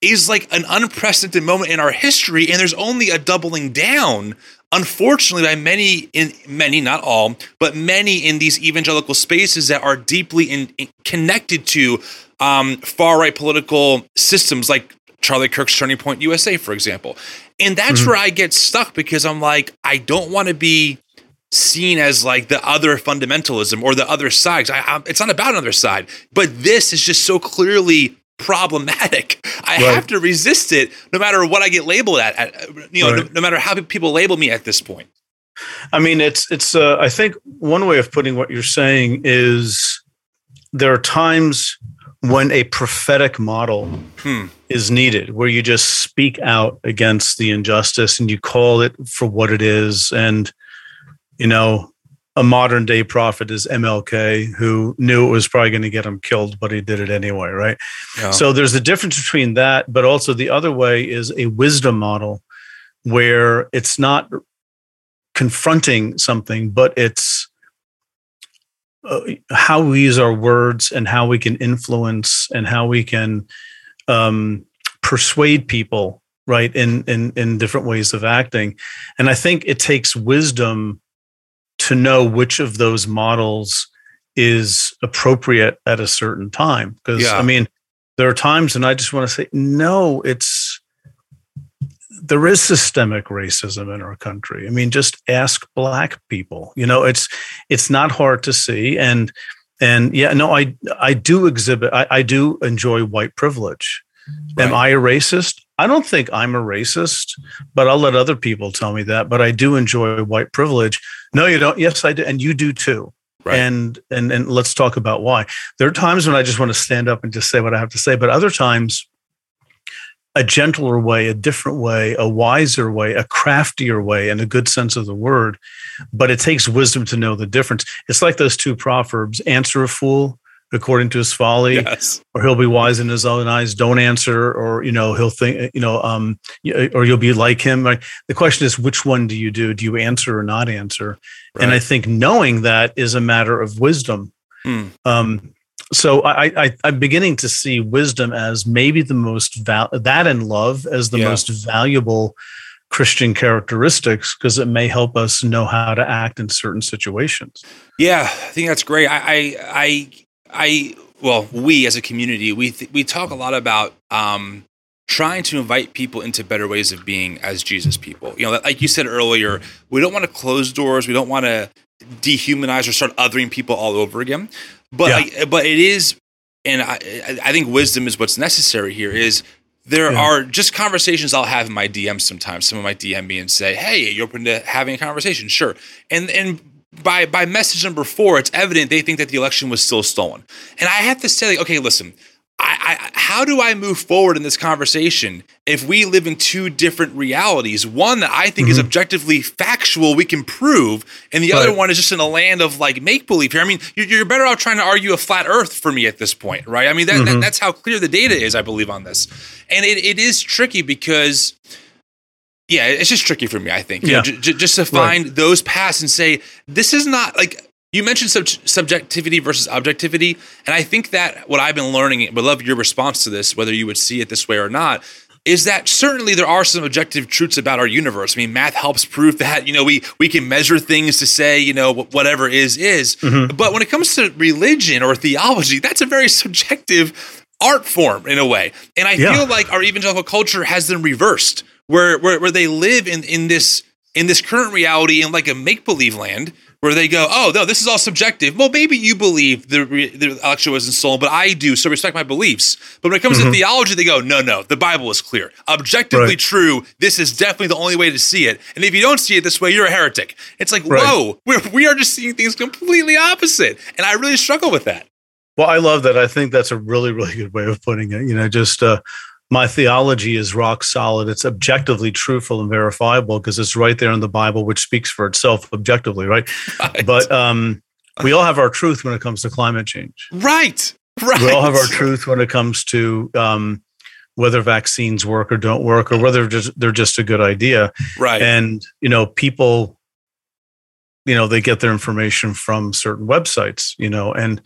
is like an unprecedented moment in our history, and there's only a doubling down. Unfortunately, by many in many, not all, but many in these evangelical spaces that are deeply in, in connected to um, far right political systems, like Charlie Kirk's Turning Point USA, for example. And that's mm-hmm. where I get stuck because I'm like, I don't want to be seen as like the other fundamentalism or the other side. I, I, it's not about another side, but this is just so clearly problematic. I right. have to resist it no matter what I get labeled at, at you know, right. no, no, matter how people label me at this point. I mean, it's, it's, uh, I think one way of putting what you're saying is there are times when a prophetic model hmm. is needed, where you just speak out against the injustice and you call it for what it is. And, you know, a modern day prophet is MLK, who knew it was probably going to get him killed, but he did it anyway, right? Yeah. So there's a difference between that, but also the other way is a wisdom model where it's not confronting something, but it's uh, how we use our words and how we can influence and how we can um, persuade people right in in in different ways of acting and i think it takes wisdom to know which of those models is appropriate at a certain time. Because yeah. I mean, there are times, and I just want to say, no, it's there is systemic racism in our country. I mean, just ask black people. You know, it's it's not hard to see, and and yeah, no, I I do exhibit, I, I do enjoy white privilege. Right. Am I a racist? I don't think I'm a racist, but I'll let other people tell me that. But I do enjoy white privilege. No, you don't. Yes, I do, and you do too. Right. And and and let's talk about why. There are times when I just want to stand up and just say what I have to say, but other times, a gentler way, a different way, a wiser way, a craftier way, in a good sense of the word. But it takes wisdom to know the difference. It's like those two proverbs: answer a fool according to his folly, yes. or he'll be wise in his own eyes. Don't answer, or you know he'll think you know, um, or you'll be like him. Like the question is, which one do you do? Do you answer or not answer? Right. And I think knowing that is a matter of wisdom. Hmm. Um, so I, I, I'm beginning to see wisdom as maybe the most val- that and love as the yeah. most valuable Christian characteristics because it may help us know how to act in certain situations. Yeah, I think that's great. I, I, I I well, we as a community, we th- we talk a lot about um, trying to invite people into better ways of being as Jesus people. You know, like you said earlier, we don't want to close doors. We don't want to dehumanize or start othering people all over again. But yeah. I, but it is, and I I think wisdom is what's necessary here. Is there yeah. are just conversations I'll have in my DMs sometimes. Someone might DM me and say, "Hey, you open to having a conversation?" Sure. And and by by message number four, it's evident they think that the election was still stolen. And I have to say, like, okay, listen, I, I, how do I move forward in this conversation if we live in two different realities? One that I think mm-hmm. is objectively factual, we can prove, and the right. other one is just in a land of like make believe here. I mean, you're, you're, better off trying to argue a flat Earth for me at this point, right? I mean, that, mm-hmm. that, that's how clear the data is, I believe, on this, and it, it is tricky because yeah, it's just tricky for me. I think, yeah, know, j- j- just to find right. those paths and say this is not like you mentioned sub- subjectivity versus objectivity, and I think that what I've been learning, would love your response to this, whether you would see it this way or not. is that certainly there are some objective truths about our universe. I mean, math helps prove that, you know, we we can measure things to say, you know, whatever is is. Mm-hmm. But when it comes to religion or theology, that's a very subjective art form in a way. And I yeah. feel like our evangelical culture has them reversed where where, where they live in in this in this current reality in like a make believe land where they go, oh no, this is all subjective. Well, maybe you believe the, the election wasn't stolen, but I do, so respect my beliefs. But when it comes mm-hmm. to theology, they go, no, no, the Bible is clear, objectively right. true. This is definitely the only way to see it. And if you don't see it this way, you're a heretic. It's like, right. whoa, we're, we are just seeing things completely opposite, and I really struggle with that. Well, I love that. I think that's a really, really good way of putting it. You know, just uh, my theology is rock solid. It's objectively truthful and verifiable because it's right there in the Bible, which speaks for itself objectively, right? right. But um, we all have our truth when it comes to climate change. Right. Right. We all have our truth when it comes to um, whether vaccines work or don't work, or whether just, they're just a good idea. Right. And you know, people, you know, they get their information from certain websites, you know, and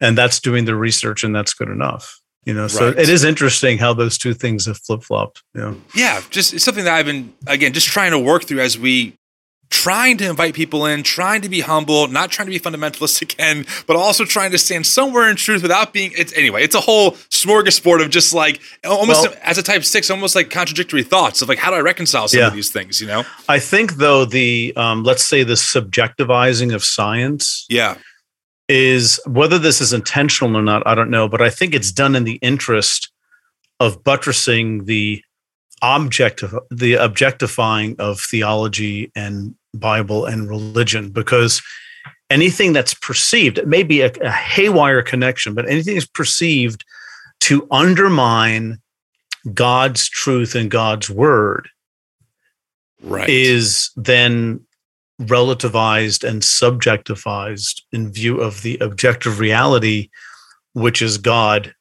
and that's doing the research, and that's good enough you know so right. it is interesting how those two things have flip-flopped yeah yeah just it's something that i've been again just trying to work through as we trying to invite people in trying to be humble not trying to be fundamentalist again but also trying to stand somewhere in truth without being it's anyway it's a whole smorgasbord of just like almost well, as a type six almost like contradictory thoughts of like how do i reconcile some yeah. of these things you know i think though the um, let's say the subjectivizing of science yeah is whether this is intentional or not, I don't know, but I think it's done in the interest of buttressing the object of the objectifying of theology and Bible and religion because anything that's perceived, it may be a, a haywire connection, but anything is perceived to undermine God's truth and God's word right. is then relativized and subjectivized in view of the objective reality, which is God.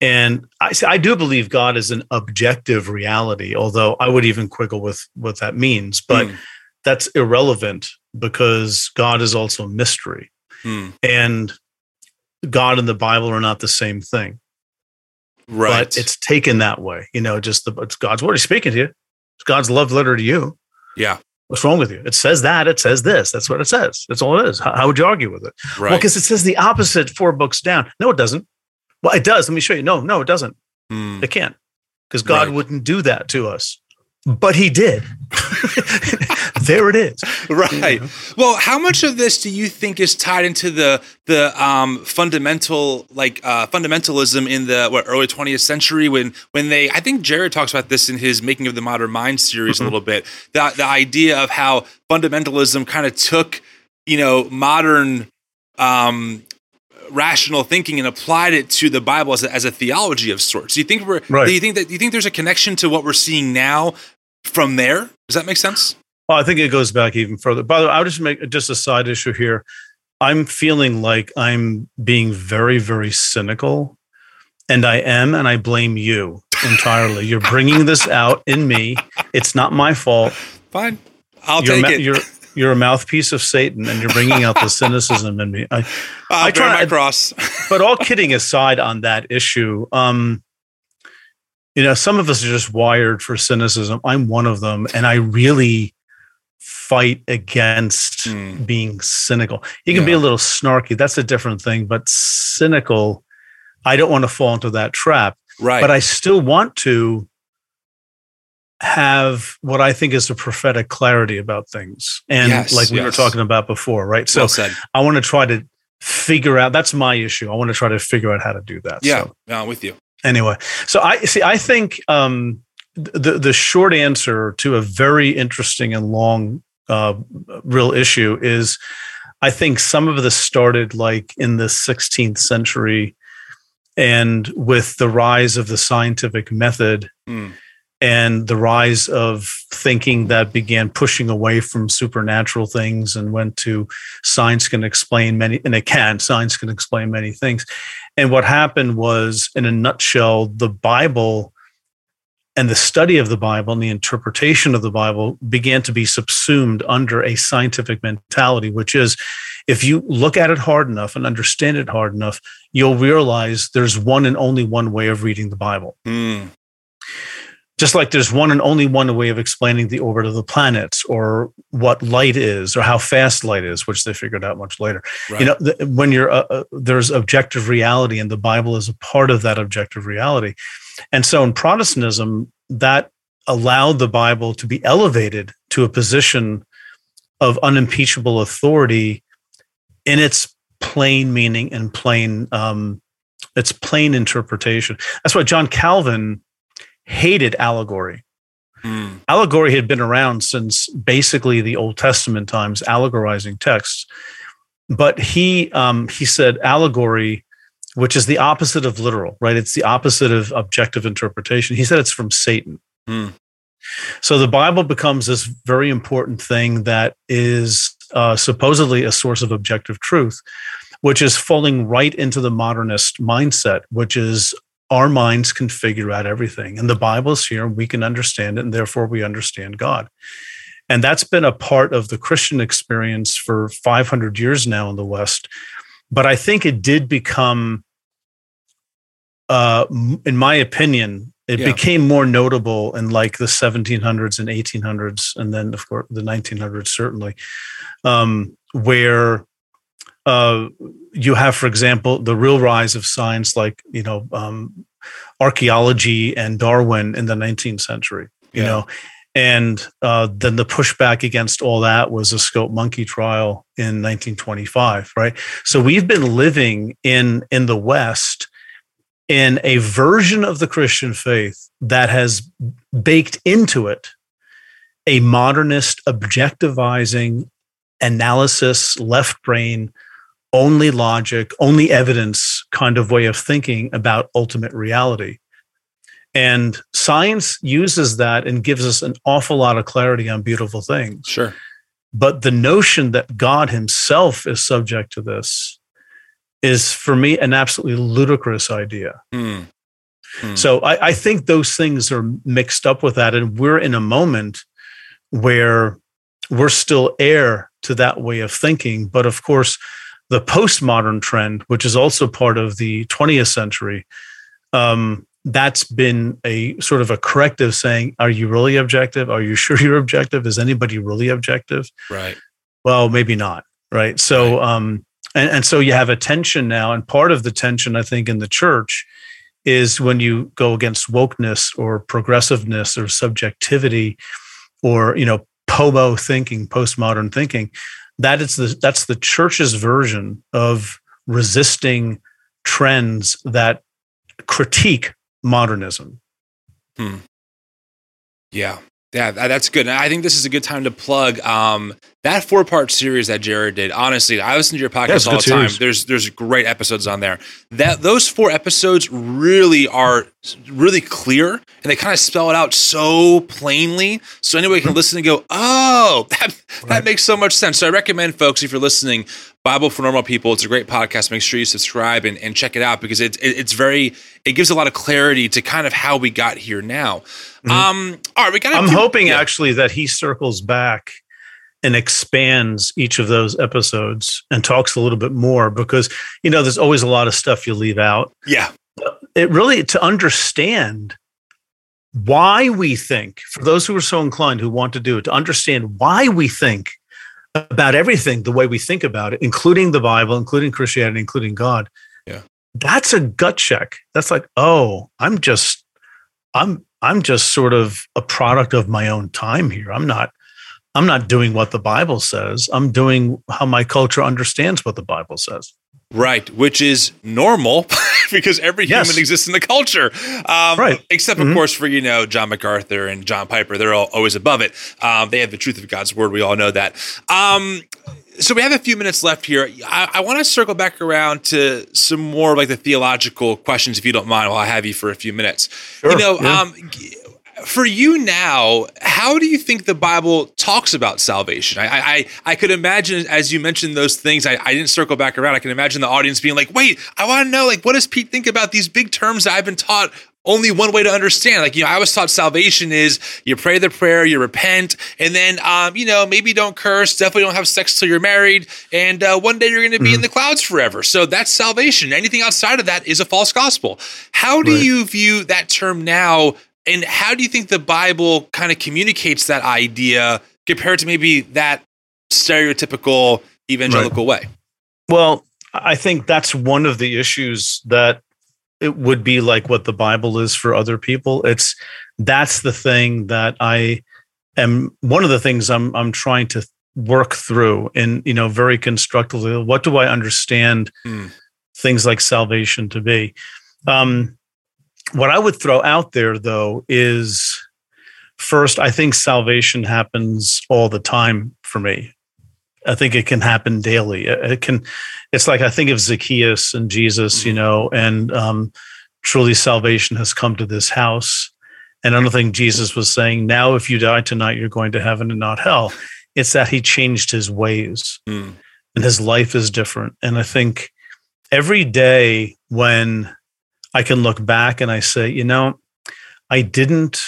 And I, I do believe God is an objective reality, although I would even quibble with what that means. But mm. that's irrelevant because God is also mystery. Mm. And God and the Bible are not the same thing. Right. But it's taken that way. You know, just the it's God's word. He's speaking to you. It's God's love letter to you. Yeah. What's wrong with you? It says that. It says this. That's what it says. That's all it is. How, how would you argue with it? Right. Well, because it says the opposite four books down. No, it doesn't. Well, it does. Let me show you. No, no, it doesn't. Mm. It can't because God right. wouldn't do that to us but he did. there it is. Right. Well, how much of this do you think is tied into the the um, fundamental like uh, fundamentalism in the what early 20th century when when they I think Jared talks about this in his Making of the Modern Mind series mm-hmm. a little bit. The the idea of how fundamentalism kind of took, you know, modern um, rational thinking and applied it to the Bible as a, as a theology of sorts. Do you think we're? Right. Do you think that? Do you think there's a connection to what we're seeing now from there? Does that make sense? Well, I think it goes back even further. By the way, I'll just make just a side issue here. I'm feeling like I'm being very, very cynical, and I am, and I blame you entirely. You're bringing this out in me. It's not my fault. Fine, I'll you're take ma- it. You're you're a mouthpiece of Satan, and you're bringing out the cynicism in me. I, I'll I try my cross. but all kidding aside on that issue, um, you know, some of us are just wired for cynicism. I'm one of them, and I really fight against mm. being cynical. You can yeah. be a little snarky. That's a different thing, but cynical, I don't want to fall into that trap. Right. But I still want to have what I think is a prophetic clarity about things. And yes, like we yes. were talking about before, right? So well I want to try to figure out that's my issue. I want to try to figure out how to do that. Yeah, so, yeah, I'm with you. Anyway, so I see I think um the the short answer to a very interesting and long uh, real issue is I think some of this started like in the 16th century and with the rise of the scientific method mm and the rise of thinking that began pushing away from supernatural things and went to science can explain many and it can science can explain many things. And what happened was in a nutshell the bible and the study of the bible and the interpretation of the bible began to be subsumed under a scientific mentality which is if you look at it hard enough and understand it hard enough you'll realize there's one and only one way of reading the bible. Mm just like there's one and only one way of explaining the orbit of the planets or what light is or how fast light is which they figured out much later. Right. you know when you're uh, uh, there's objective reality and the bible is a part of that objective reality and so in protestantism that allowed the bible to be elevated to a position of unimpeachable authority in its plain meaning and plain um, its plain interpretation that's why john calvin hated allegory. Mm. Allegory had been around since basically the Old Testament times, allegorizing texts. But he um, he said allegory, which is the opposite of literal, right? It's the opposite of objective interpretation. He said it's from Satan. Mm. So the Bible becomes this very important thing that is uh, supposedly a source of objective truth, which is falling right into the modernist mindset, which is our minds can figure out everything. And the Bible's here, we can understand it, and therefore we understand God. And that's been a part of the Christian experience for 500 years now in the West. But I think it did become, uh, in my opinion, it yeah. became more notable in like the 1700s and 1800s, and then of course the 1900s certainly, um, where uh, you have, for example, the real rise of science like you know um, archaeology and Darwin in the 19th century. You yeah. know, and uh, then the pushback against all that was a Scopes monkey trial in 1925, right? So we've been living in in the West in a version of the Christian faith that has baked into it a modernist objectivizing analysis, left brain only logic, only evidence kind of way of thinking about ultimate reality. And science uses that and gives us an awful lot of clarity on beautiful things. Sure. But the notion that God himself is subject to this is, for me, an absolutely ludicrous idea. Mm. Mm. So I, I think those things are mixed up with that. And we're in a moment where we're still heir to that way of thinking. But of course, the postmodern trend, which is also part of the 20th century, um, that's been a sort of a corrective saying, Are you really objective? Are you sure you're objective? Is anybody really objective? Right. Well, maybe not. Right. So, right. um, and, and so you have a tension now. And part of the tension, I think, in the church is when you go against wokeness or progressiveness or subjectivity or, you know, POMO thinking, postmodern thinking, that is the that's the church's version of resisting trends that critique modernism. Hmm. Yeah. Yeah, that's good. I think this is a good time to plug um, that four part series that Jared did. Honestly, I listen to your podcast all the time. Series. There's there's great episodes on there. That those four episodes really are really clear and they kind of spell it out so plainly, so anybody can listen and go, "Oh, that that right. makes so much sense." So I recommend folks if you're listening, Bible for Normal People. It's a great podcast. Make sure you subscribe and, and check it out because it, it, it's very it gives a lot of clarity to kind of how we got here now. Mm-hmm. Um, all right, we got. I'm hoping yeah. actually that he circles back and expands each of those episodes and talks a little bit more because you know there's always a lot of stuff you leave out. Yeah, it really to understand why we think for those who are so inclined who want to do it to understand why we think about everything the way we think about it, including the Bible, including Christianity, including God. Yeah. That's a gut check. That's like, oh, I'm just, I'm, I'm just sort of a product of my own time here. I'm not, I'm not doing what the Bible says. I'm doing how my culture understands what the Bible says. Right, which is normal because every yes. human exists in the culture. Um, right. Except, of mm-hmm. course, for, you know, John MacArthur and John Piper. They're all, always above it. Um, they have the truth of God's word. We all know that. Um, so we have a few minutes left here. I, I want to circle back around to some more like the theological questions, if you don't mind, while I have you for a few minutes. Sure, you know, yeah. um, for you now, how do you think the Bible talks about salvation? I I, I could imagine as you mentioned those things. I, I didn't circle back around. I can imagine the audience being like, "Wait, I want to know like what does Pete think about these big terms that I've been taught only one way to understand. Like, you know, I was taught salvation is you pray the prayer, you repent, and then, um, you know, maybe don't curse, definitely don't have sex till you're married, and uh, one day you're going to be mm-hmm. in the clouds forever. So that's salvation. Anything outside of that is a false gospel. How do right. you view that term now And how do you think the Bible kind of communicates that idea compared to maybe that stereotypical evangelical right. way? Well, I think that's one of the issues that it would be like what the Bible is for other people. It's that's the thing that I am one of the things I'm I'm trying to work through and you know very constructively what do I understand mm. things like salvation to be. Um, what I would throw out there though is first I think salvation happens all the time for me. I think it can happen daily. It can, it's like I think of Zacchaeus and Jesus, you mm-hmm. know, and um, truly salvation has come to this house. And I don't think Jesus was saying, now if you die tonight, you're going to heaven and not hell. It's that he changed his ways mm. and his life is different. And I think every day when I can look back and I say, you know, I didn't,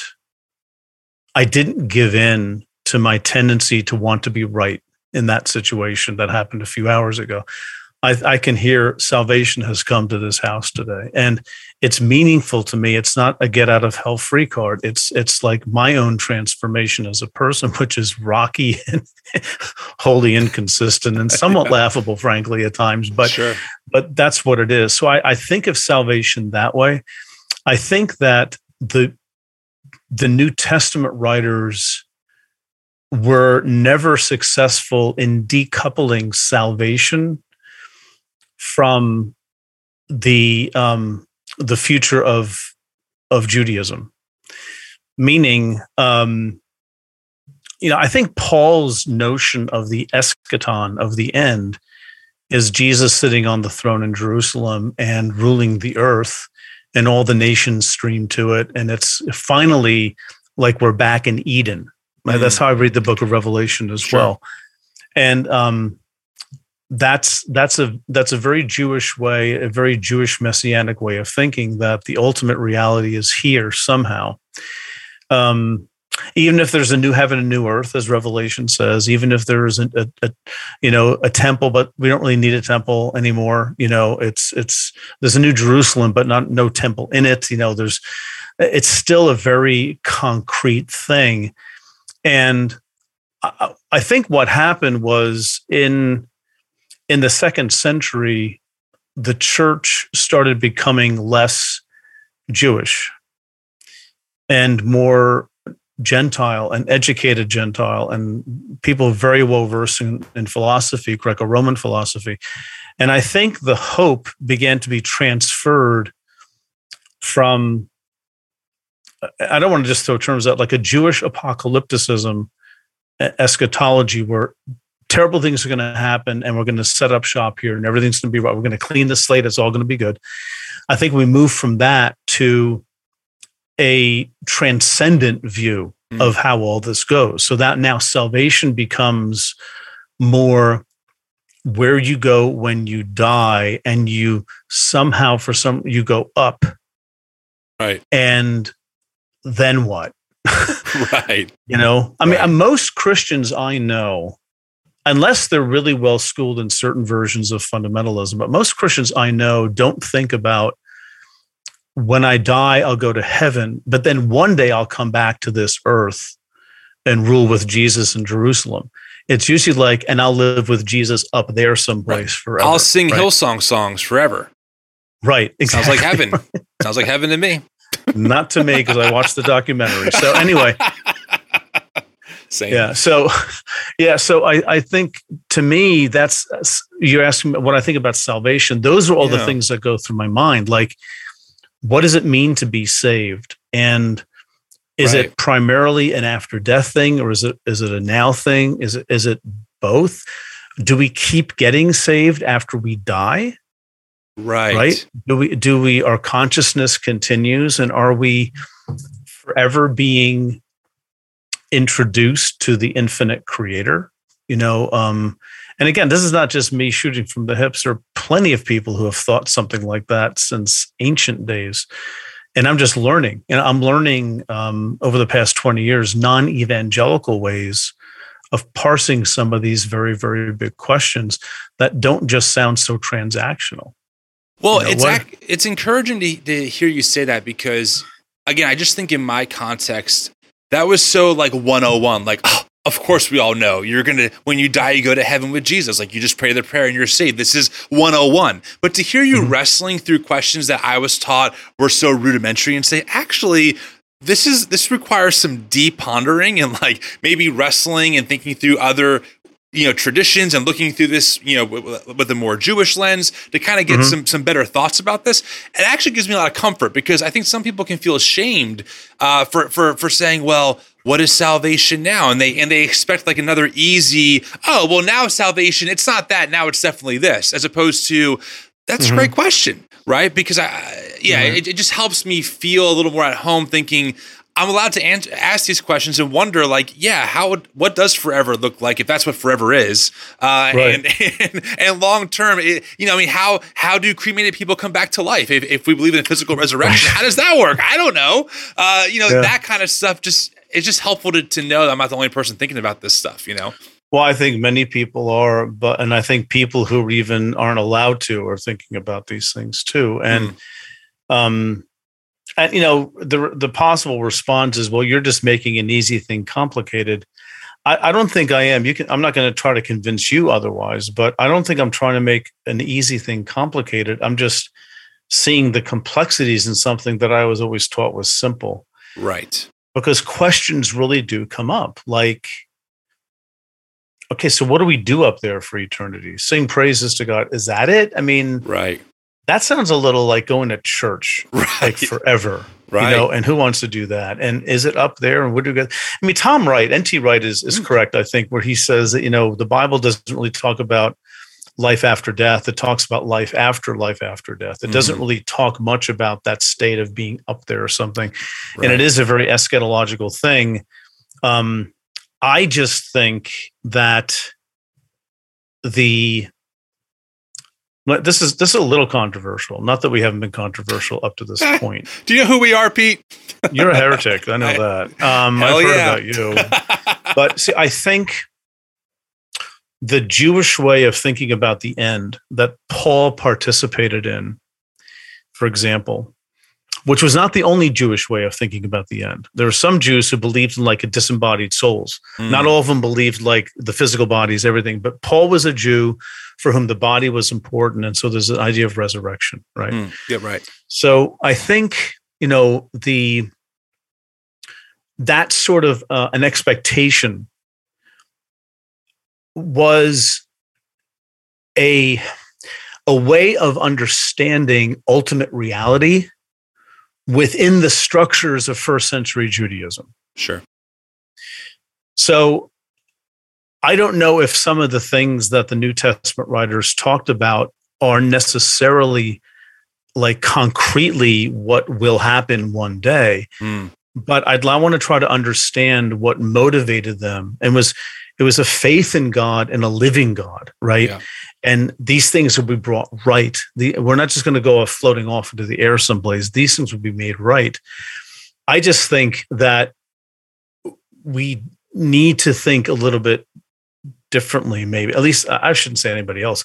I didn't give in to my tendency to want to be right in that situation that happened a few hours ago. I, I, can hear salvation has come to this house today, and it's meaningful to me. It's not a get out of hell free card. It's it's like my own transformation as a person, which is rocky and wholly inconsistent and somewhat laughable, frankly, at times. But sure. But that's what it is. So I, I think of salvation that way. I think that the the New Testament writers were never successful in decoupling salvation from the um, the future of of Judaism. Meaning, um, you know, I think Paul's notion of the eschaton of the end is Jesus sitting on the throne in Jerusalem and ruling the earth, and all the nations stream to it, and it's finally like we're back in Eden Mm. That's how I read the book of Revelation as sure. well. And um, that's that's a that's a very Jewish way, a very Jewish messianic way of thinking that the ultimate reality is here somehow. Um, even if there's a new heaven and new earth, as Revelation says, even if there's a, a, a, you know a temple, but we don't really need a temple anymore. You know, it's it's there's a new Jerusalem, but not no temple in it. You know, there's it's still a very concrete thing and I, I think what happened was in in the second century, the church started becoming less Jewish and more Gentile and educated Gentile and people very well versed in, in philosophy, Greco Roman philosophy. And I think the hope began to be transferred from I don't want to just throw terms out like a Jewish apocalypticism eschatology where terrible things are going to happen and we're going to set up shop here and everything's going to be right. We're going to clean the slate. It's all going to be good. I think we move from that to a transcendent view mm. of how all this goes. So that now salvation becomes more where you go when you die and you somehow for some you go up right and then what? right. You know, I right. mean, most Christians I know, unless they're really well schooled in certain versions of fundamentalism, but most Christians I know don't think about when I die, I'll go to heaven, but then one day I'll come back to this earth and rule with Jesus in Jerusalem. It's usually like, and I'll live with Jesus up there someplace right. forever. I'll sing right? Hillsong songs forever. Right. Exactly. Sounds like heaven. Sounds like heaven to me. Not to me because I watched the documentary. So anyway. Same. Yeah. So, yeah. So I, I think to me, that's you're asking what I think about salvation. Those are all yeah. the things that go through my mind. Like, what does it mean to be saved? And is right. it primarily an after death thing, or is it is it a now thing? Is it is it both? Do we keep getting saved after we die? Right. Right. Do we, do we, our consciousness continues and are we forever being introduced to the infinite creator? You know, um, and again, this is not just me shooting from the hips. There are plenty of people who have thought something like that since ancient days. And I'm just learning. And I'm learning um, over the past 20 years non evangelical ways of parsing some of these very, very big questions that don't just sound so transactional. Well, you know, it's ac- it's encouraging to, to hear you say that because again, I just think in my context, that was so like 101. Like, oh, of course, we all know you're going to, when you die, you go to heaven with Jesus. Like, you just pray the prayer and you're saved. This is 101. But to hear you mm-hmm. wrestling through questions that I was taught were so rudimentary and say, actually, this is this requires some deep pondering and like maybe wrestling and thinking through other you know traditions and looking through this you know with, with a more Jewish lens to kind of get mm-hmm. some some better thoughts about this. It actually gives me a lot of comfort because I think some people can feel ashamed uh, for for for saying, well, what is salvation now? And they and they expect like another easy, oh well, now salvation it's not that now it's definitely this, as opposed to that's mm-hmm. a great question, right? Because I yeah, mm-hmm. it, it just helps me feel a little more at home thinking I'm allowed to answer, ask these questions and wonder, like, yeah, how what does forever look like if that's what forever is, uh, right. and, and, and long term, you know, I mean, how how do cremated people come back to life if, if we believe in physical resurrection? How does that work? I don't know. Uh, you know, yeah. that kind of stuff just it's just helpful to to know that I'm not the only person thinking about this stuff. You know. Well, I think many people are, but and I think people who even aren't allowed to are thinking about these things too, and. Mm. Um, and you know the the possible response is well you're just making an easy thing complicated I, I don't think i am you can i'm not going to try to convince you otherwise but i don't think i'm trying to make an easy thing complicated i'm just seeing the complexities in something that i was always taught was simple right because questions really do come up like okay so what do we do up there for eternity sing praises to god is that it i mean right that sounds a little like going to church right. like forever. Right. You know, and who wants to do that? And is it up there? And what do you get? I mean, Tom Wright, N.T. Wright is, is mm. correct, I think, where he says that, you know, the Bible doesn't really talk about life after death. It talks about life after life after death. It mm doesn't really talk much about that state of being up there or something. Right. And it is a very eschatological thing. Um, I just think that the this is this is a little controversial. Not that we haven't been controversial up to this point. Do you know who we are, Pete? You're a heretic. I know that. Um, I've heard yeah. about you. But see, I think the Jewish way of thinking about the end that Paul participated in, for example, which was not the only Jewish way of thinking about the end. There were some Jews who believed in like a disembodied souls. Mm. Not all of them believed like the physical bodies, everything. But Paul was a Jew for whom the body was important, and so there's an idea of resurrection, right? Mm. Yeah, right. So I think you know the that sort of uh, an expectation was a a way of understanding ultimate reality within the structures of first century Judaism. Sure. So I don't know if some of the things that the New Testament writers talked about are necessarily like concretely what will happen one day. Mm. But I'd I want to try to understand what motivated them and was it was a faith in God and a living God, right? Yeah and these things will be brought right. The, we're not just going to go floating off into the air someplace. These things will be made right. I just think that we need to think a little bit differently, maybe. At least I shouldn't say anybody else.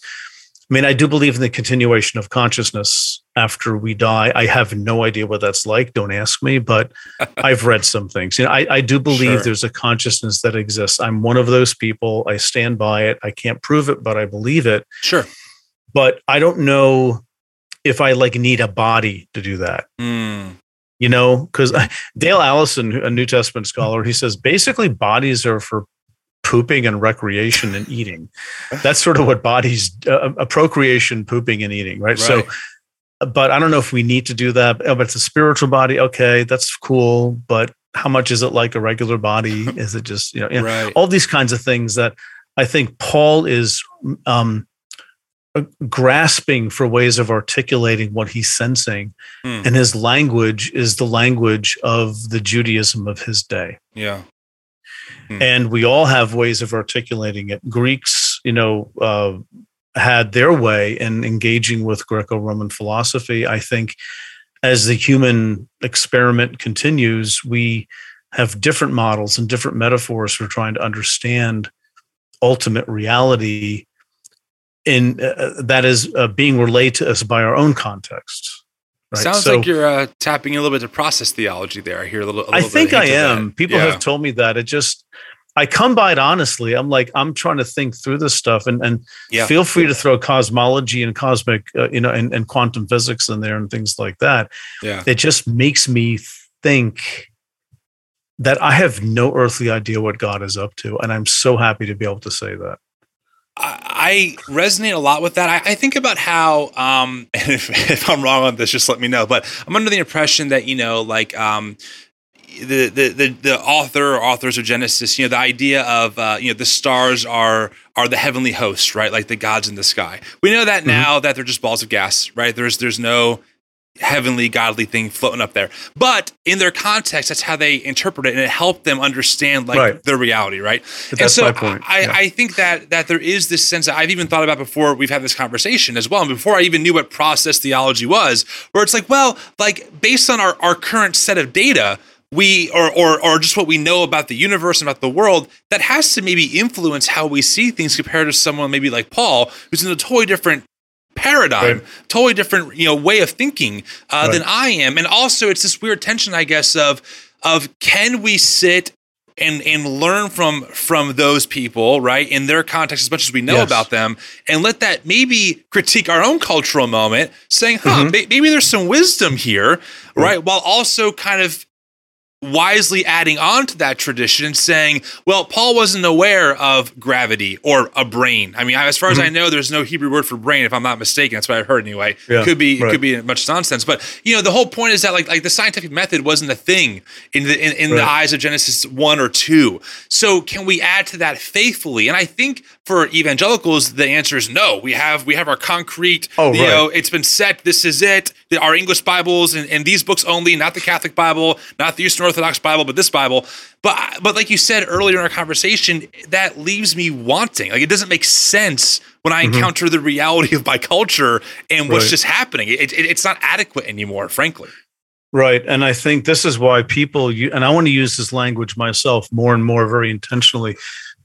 I mean, I do believe in the continuation of consciousness after we die. I have no idea what that's like. Don't ask me, but I've read some things. You know, I, I do believe sure. there's a consciousness that exists. I'm one of those people. I stand by it. I can't prove it, but I believe it. Sure. But I don't know if I like need a body to do that. Mm. You know, because Dale Allison, a New Testament scholar, he says basically bodies are for pooping and recreation and eating. That's sort of what bodies, uh, a procreation, pooping and eating, right? right? So, but I don't know if we need to do that. Oh, but it's a spiritual body. Okay, that's cool. But how much is it like a regular body? Is it just, you know, right. all these kinds of things that I think Paul is um, uh, grasping for ways of articulating what he's sensing. Mm. And his language is the language of the Judaism of his day. Yeah. Hmm. And we all have ways of articulating it. Greeks, you know, uh, had their way in engaging with Greco Roman philosophy. I think as the human experiment continues, we have different models and different metaphors for trying to understand ultimate reality in uh, uh that is uh, being relayed to us by our own context Right? Sounds So- like you're uh, tapping a little bit to process theology there. I hear a little. a I little think bit I hint of am. that. People Yeah. have told me that. It just, I come by it honestly. I'm like, I'm trying to think through this stuff, and and Yeah. feel free to throw cosmology and cosmic, uh, you know, and, and quantum physics in there and things like that. Yeah. It just makes me think that I have no earthly idea what God is up to, and I'm so happy to be able to say that. I resonate a lot with that. I, I think about how, um, and if, if I'm wrong on this, just let me know. But I'm under the impression that you know, like, um, the, the the the author or authors of Genesis, you know, the idea of uh, you know the stars are are the heavenly hosts, right? Like the gods in the sky. We know that now that they're just balls of gas, right? There's there's no heavenly godly thing floating up there but in their context that's how they interpret it and it helped them understand like Right. the reality right But my point. I, Yeah. I think that that there is this sense that I've even thought about before we've had this conversation as well, and before I even knew what process theology was, where it's like, well, like based on our, our current set of data, we or, or or just what we know about the universe and about the world, that has to maybe influence how we see things compared to someone maybe like Paul, who's in a totally different paradigm, Right. totally different, you know, way of thinking uh, Right. than I am. And also it's this weird tension, I guess, of of can we sit and and learn from from those people, right, in their context as much as we know Yes. about them, and let that maybe critique our own cultural moment, saying, huh, Mm-hmm. may- maybe there's some wisdom here, right, while also kind of wisely adding on to that tradition saying, well, Paul wasn't aware of gravity or a brain. I mean, as far as I know, there's no Hebrew word for brain, if I'm not mistaken. That's what I've heard anyway. Mm-hmm. Yeah, could be, it right. could be much nonsense. But you know, the whole point is that like like the scientific method wasn't a thing in the in, in the eyes of Genesis one or two. So can we add to that faithfully? And I think for evangelicals, the answer is no. We have we have our concrete, Oh, you right. know, it's been set. This is it. The- Our English Bibles and, and these books only, not the Catholic Bible, not the Eastern Orthodox Bible, but this Bible. But but like you said earlier in our conversation, that leaves me wanting. Like it doesn't make sense when I mm-hmm. encounter the reality of my culture and what's Right. just happening. It, it, it's not adequate anymore, frankly. Right. And I think this is why people, and I want to use this language myself more and more very intentionally.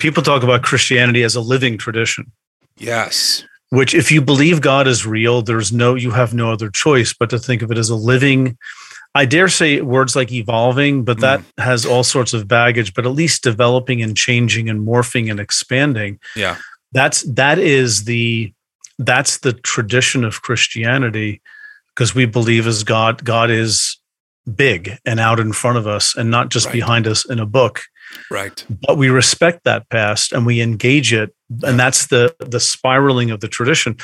People talk about Christianity as a living tradition, Yes. which, if you believe God is real, there's no, you have no other choice but to think of it as a living. I dare say words like evolving, but that mm. has all sorts of baggage, but at least developing and changing and morphing and expanding. Yeah. That's, that is the, that's the tradition of Christianity because we believe as God, God is big and out in front of us and not just Right. behind us in a book Right. but we respect that past and we engage it and that's the the spiraling of the tradition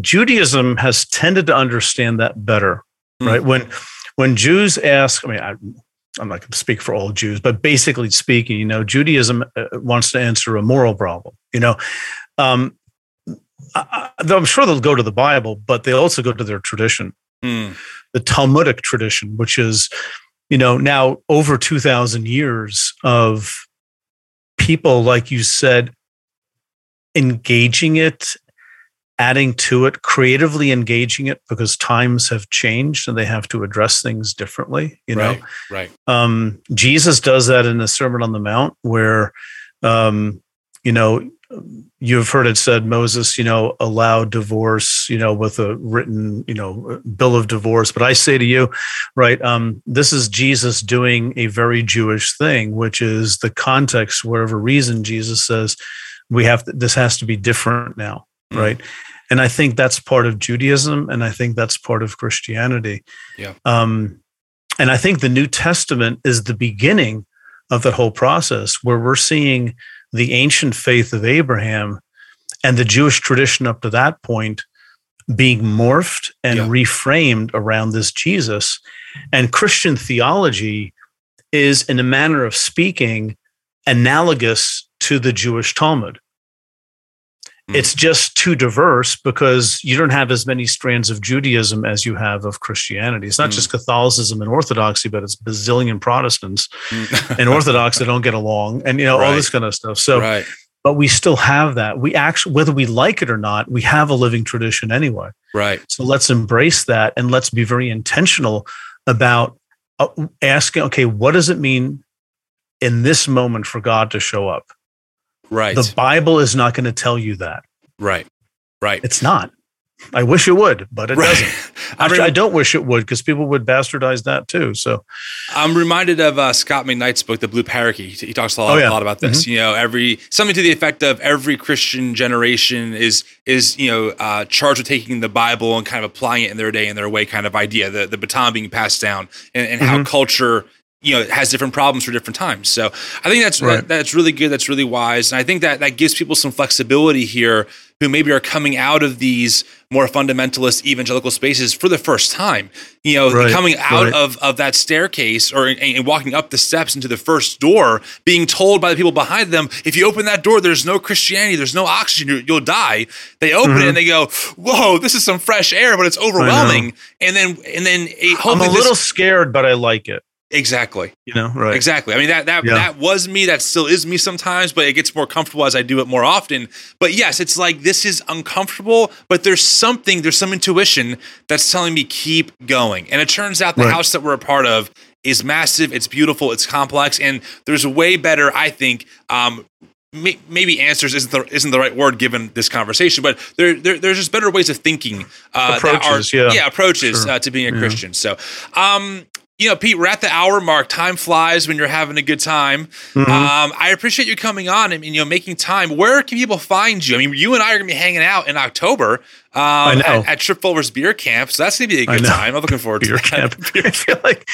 judaism has tended to understand that better Hmm. right when when jews ask i mean I, i'm not going to speak for all jews but basically speaking you know judaism uh, wants to answer a moral problem you know um I, i'm sure they'll go to the bible but they also go to their tradition Mm. the Talmudic tradition, which is, you know, now over 2,000 years of people, like you said, engaging it, adding to it, creatively engaging it because times have changed and they have to address things differently, you know. right. Right. Um, Jesus does that in the Sermon on the Mount, where, um, you know, you've heard it said Moses, you know, allowed divorce, you know, with a written, you know, bill of divorce. But I say to you, right, um, this is Jesus doing a very Jewish thing, which is the context, whatever reason Jesus says we have to, this has to be different now, Mm. right? And I think that's part of Judaism, and I think that's part of Christianity. Yeah. Um, and I think the New Testament is the beginning of that whole process where we're seeing the ancient faith of Abraham and the Jewish tradition up to that point being morphed and Yeah. reframed around this Jesus. And Christian theology is, in a manner of speaking, analogous to the Jewish Talmud. Mm. It's just too diverse because you don't have as many strands of Judaism as you have of Christianity. It's not Mm. just Catholicism and Orthodoxy, but it's bazillion Protestants Mm. and Orthodox that don't get along, and you know all this kind of stuff. So, right. but we still have that. We actually, whether we like it or not, we have a living tradition anyway. Right. So let's embrace that and let's be very intentional about uh, asking. Okay, what does it mean in this moment for God to show up? Right. The Bible is not going to tell you that. right. Right. It's not. I wish it would, but it Right. doesn't. I Actually, rem- I don't wish it would because people would bastardize that too. So I'm reminded of uh, Scot McKnight's book, The Blue Parakeet. He, talks a lot, Oh, yeah. a lot about this. You know, every something to the effect of every Christian generation is is you know uh, charged with taking the Bible and kind of applying it in their day in their way, kind of idea. The the baton being passed down, and, and how culture you know it has different problems for different times. So I think that's Right. that, that's really good. That's really wise, and I think that that gives people some flexibility here who maybe are coming out of these more fundamentalist evangelical spaces for the first time. You know, Right, coming out right. of of that staircase or and, and walking up the steps into the first door, being told by the people behind them, if you open that door, there's no Christianity, there's no oxygen, you- you'll die. They open Mm-hmm. it and they go, "Whoa, this is some fresh air," but it's overwhelming. And then and then it, I'm a hopefully this- little scared, but I like it. Exactly. You know, right? Exactly. I mean that that Yeah. that was me. That still is me sometimes, but it gets more comfortable as I do it more often. But yes, it's like this is uncomfortable, but there's something, there's some intuition that's telling me keep going. And it turns out the Right. house that we're a part of is massive. It's beautiful. It's complex, and there's way better, I think. Um, Maybe answers isn't the isn't the right word given this conversation, but there, there there's just better ways of thinking. Uh, that Approaches, are, yeah. yeah, approaches Sure. uh, to being a Christian. So, um, you know, Pete, we're at the hour mark. Time flies when you're having a good time. Mm-hmm. Um, I appreciate you coming on and, you know making time. Where can people find you? I mean, you and I are gonna be hanging out in October um, at, at Tripp Fuller's Beer Camp, so that's gonna be a good time. I'm looking forward Beer to that. camp. I feel like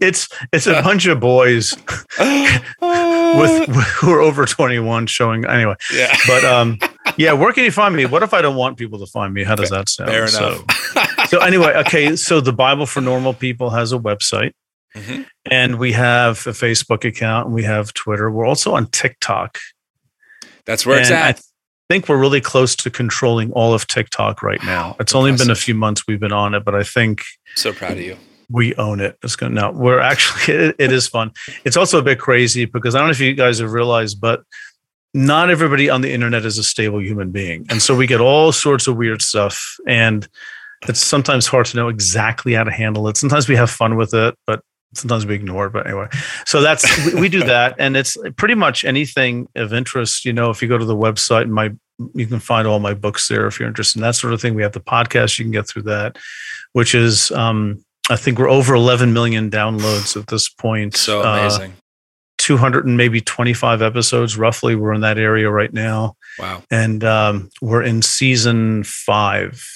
it's it's a bunch of boys with who are over 21 showing anyway. yeah, But um, yeah, where can you find me? What if I don't want people to find me? How does that sound? fair So- enough. so anyway, okay. So the Bible for Normal People has a website, Mhm. and we have a Facebook account, and we have Twitter. We're also on TikTok. That's where it's And I think we're really close to controlling all of TikTok right now. It's only been a few months we've been on it, but I think so proud of you. we own it. It's going now. We're actually it, it is fun. It's also a bit crazy because I don't know if you guys have realized, but not everybody on the internet is a stable human being, and so we get all sorts of weird stuff, and it's sometimes hard to know exactly how to handle it. Sometimes we have fun with it, but sometimes we ignore it. But anyway, so that's we, we do that, and it's pretty much anything of interest. You know, if you go to the website, my you can find all my books there if you're interested in that sort of thing. We have the podcast; you can get through that, which is. um I think we're over 11 million downloads at this point. So Uh, amazing. 200 and maybe 25 episodes, roughly. We're in that area right now. wow. And um, we're in season five,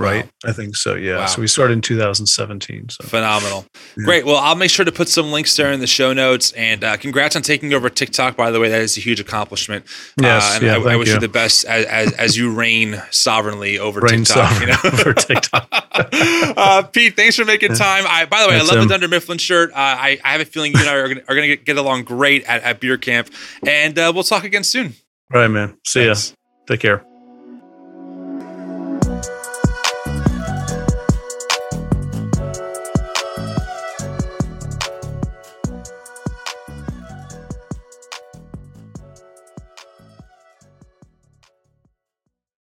right? Wow. I think so. Yeah. Wow. So we started in 2017. So Phenomenal. Yeah. Great. Well, I'll make sure to put some links there in the show notes. And uh, congrats on taking over TikTok, by the way. That is a huge accomplishment. Yes, Uh, and yeah, I, I wish you. you. the best as, as, as you reign sovereignly over Reign TikTok. you know? over TikTok. uh, Pete, thanks for making time. I, by the way, That's I love him. the Dunder Mifflin shirt. Uh, I, I have a feeling you and I are going are to get, along great at, at beer camp. And uh, we'll talk again soon. All right, man. See ya. Take care.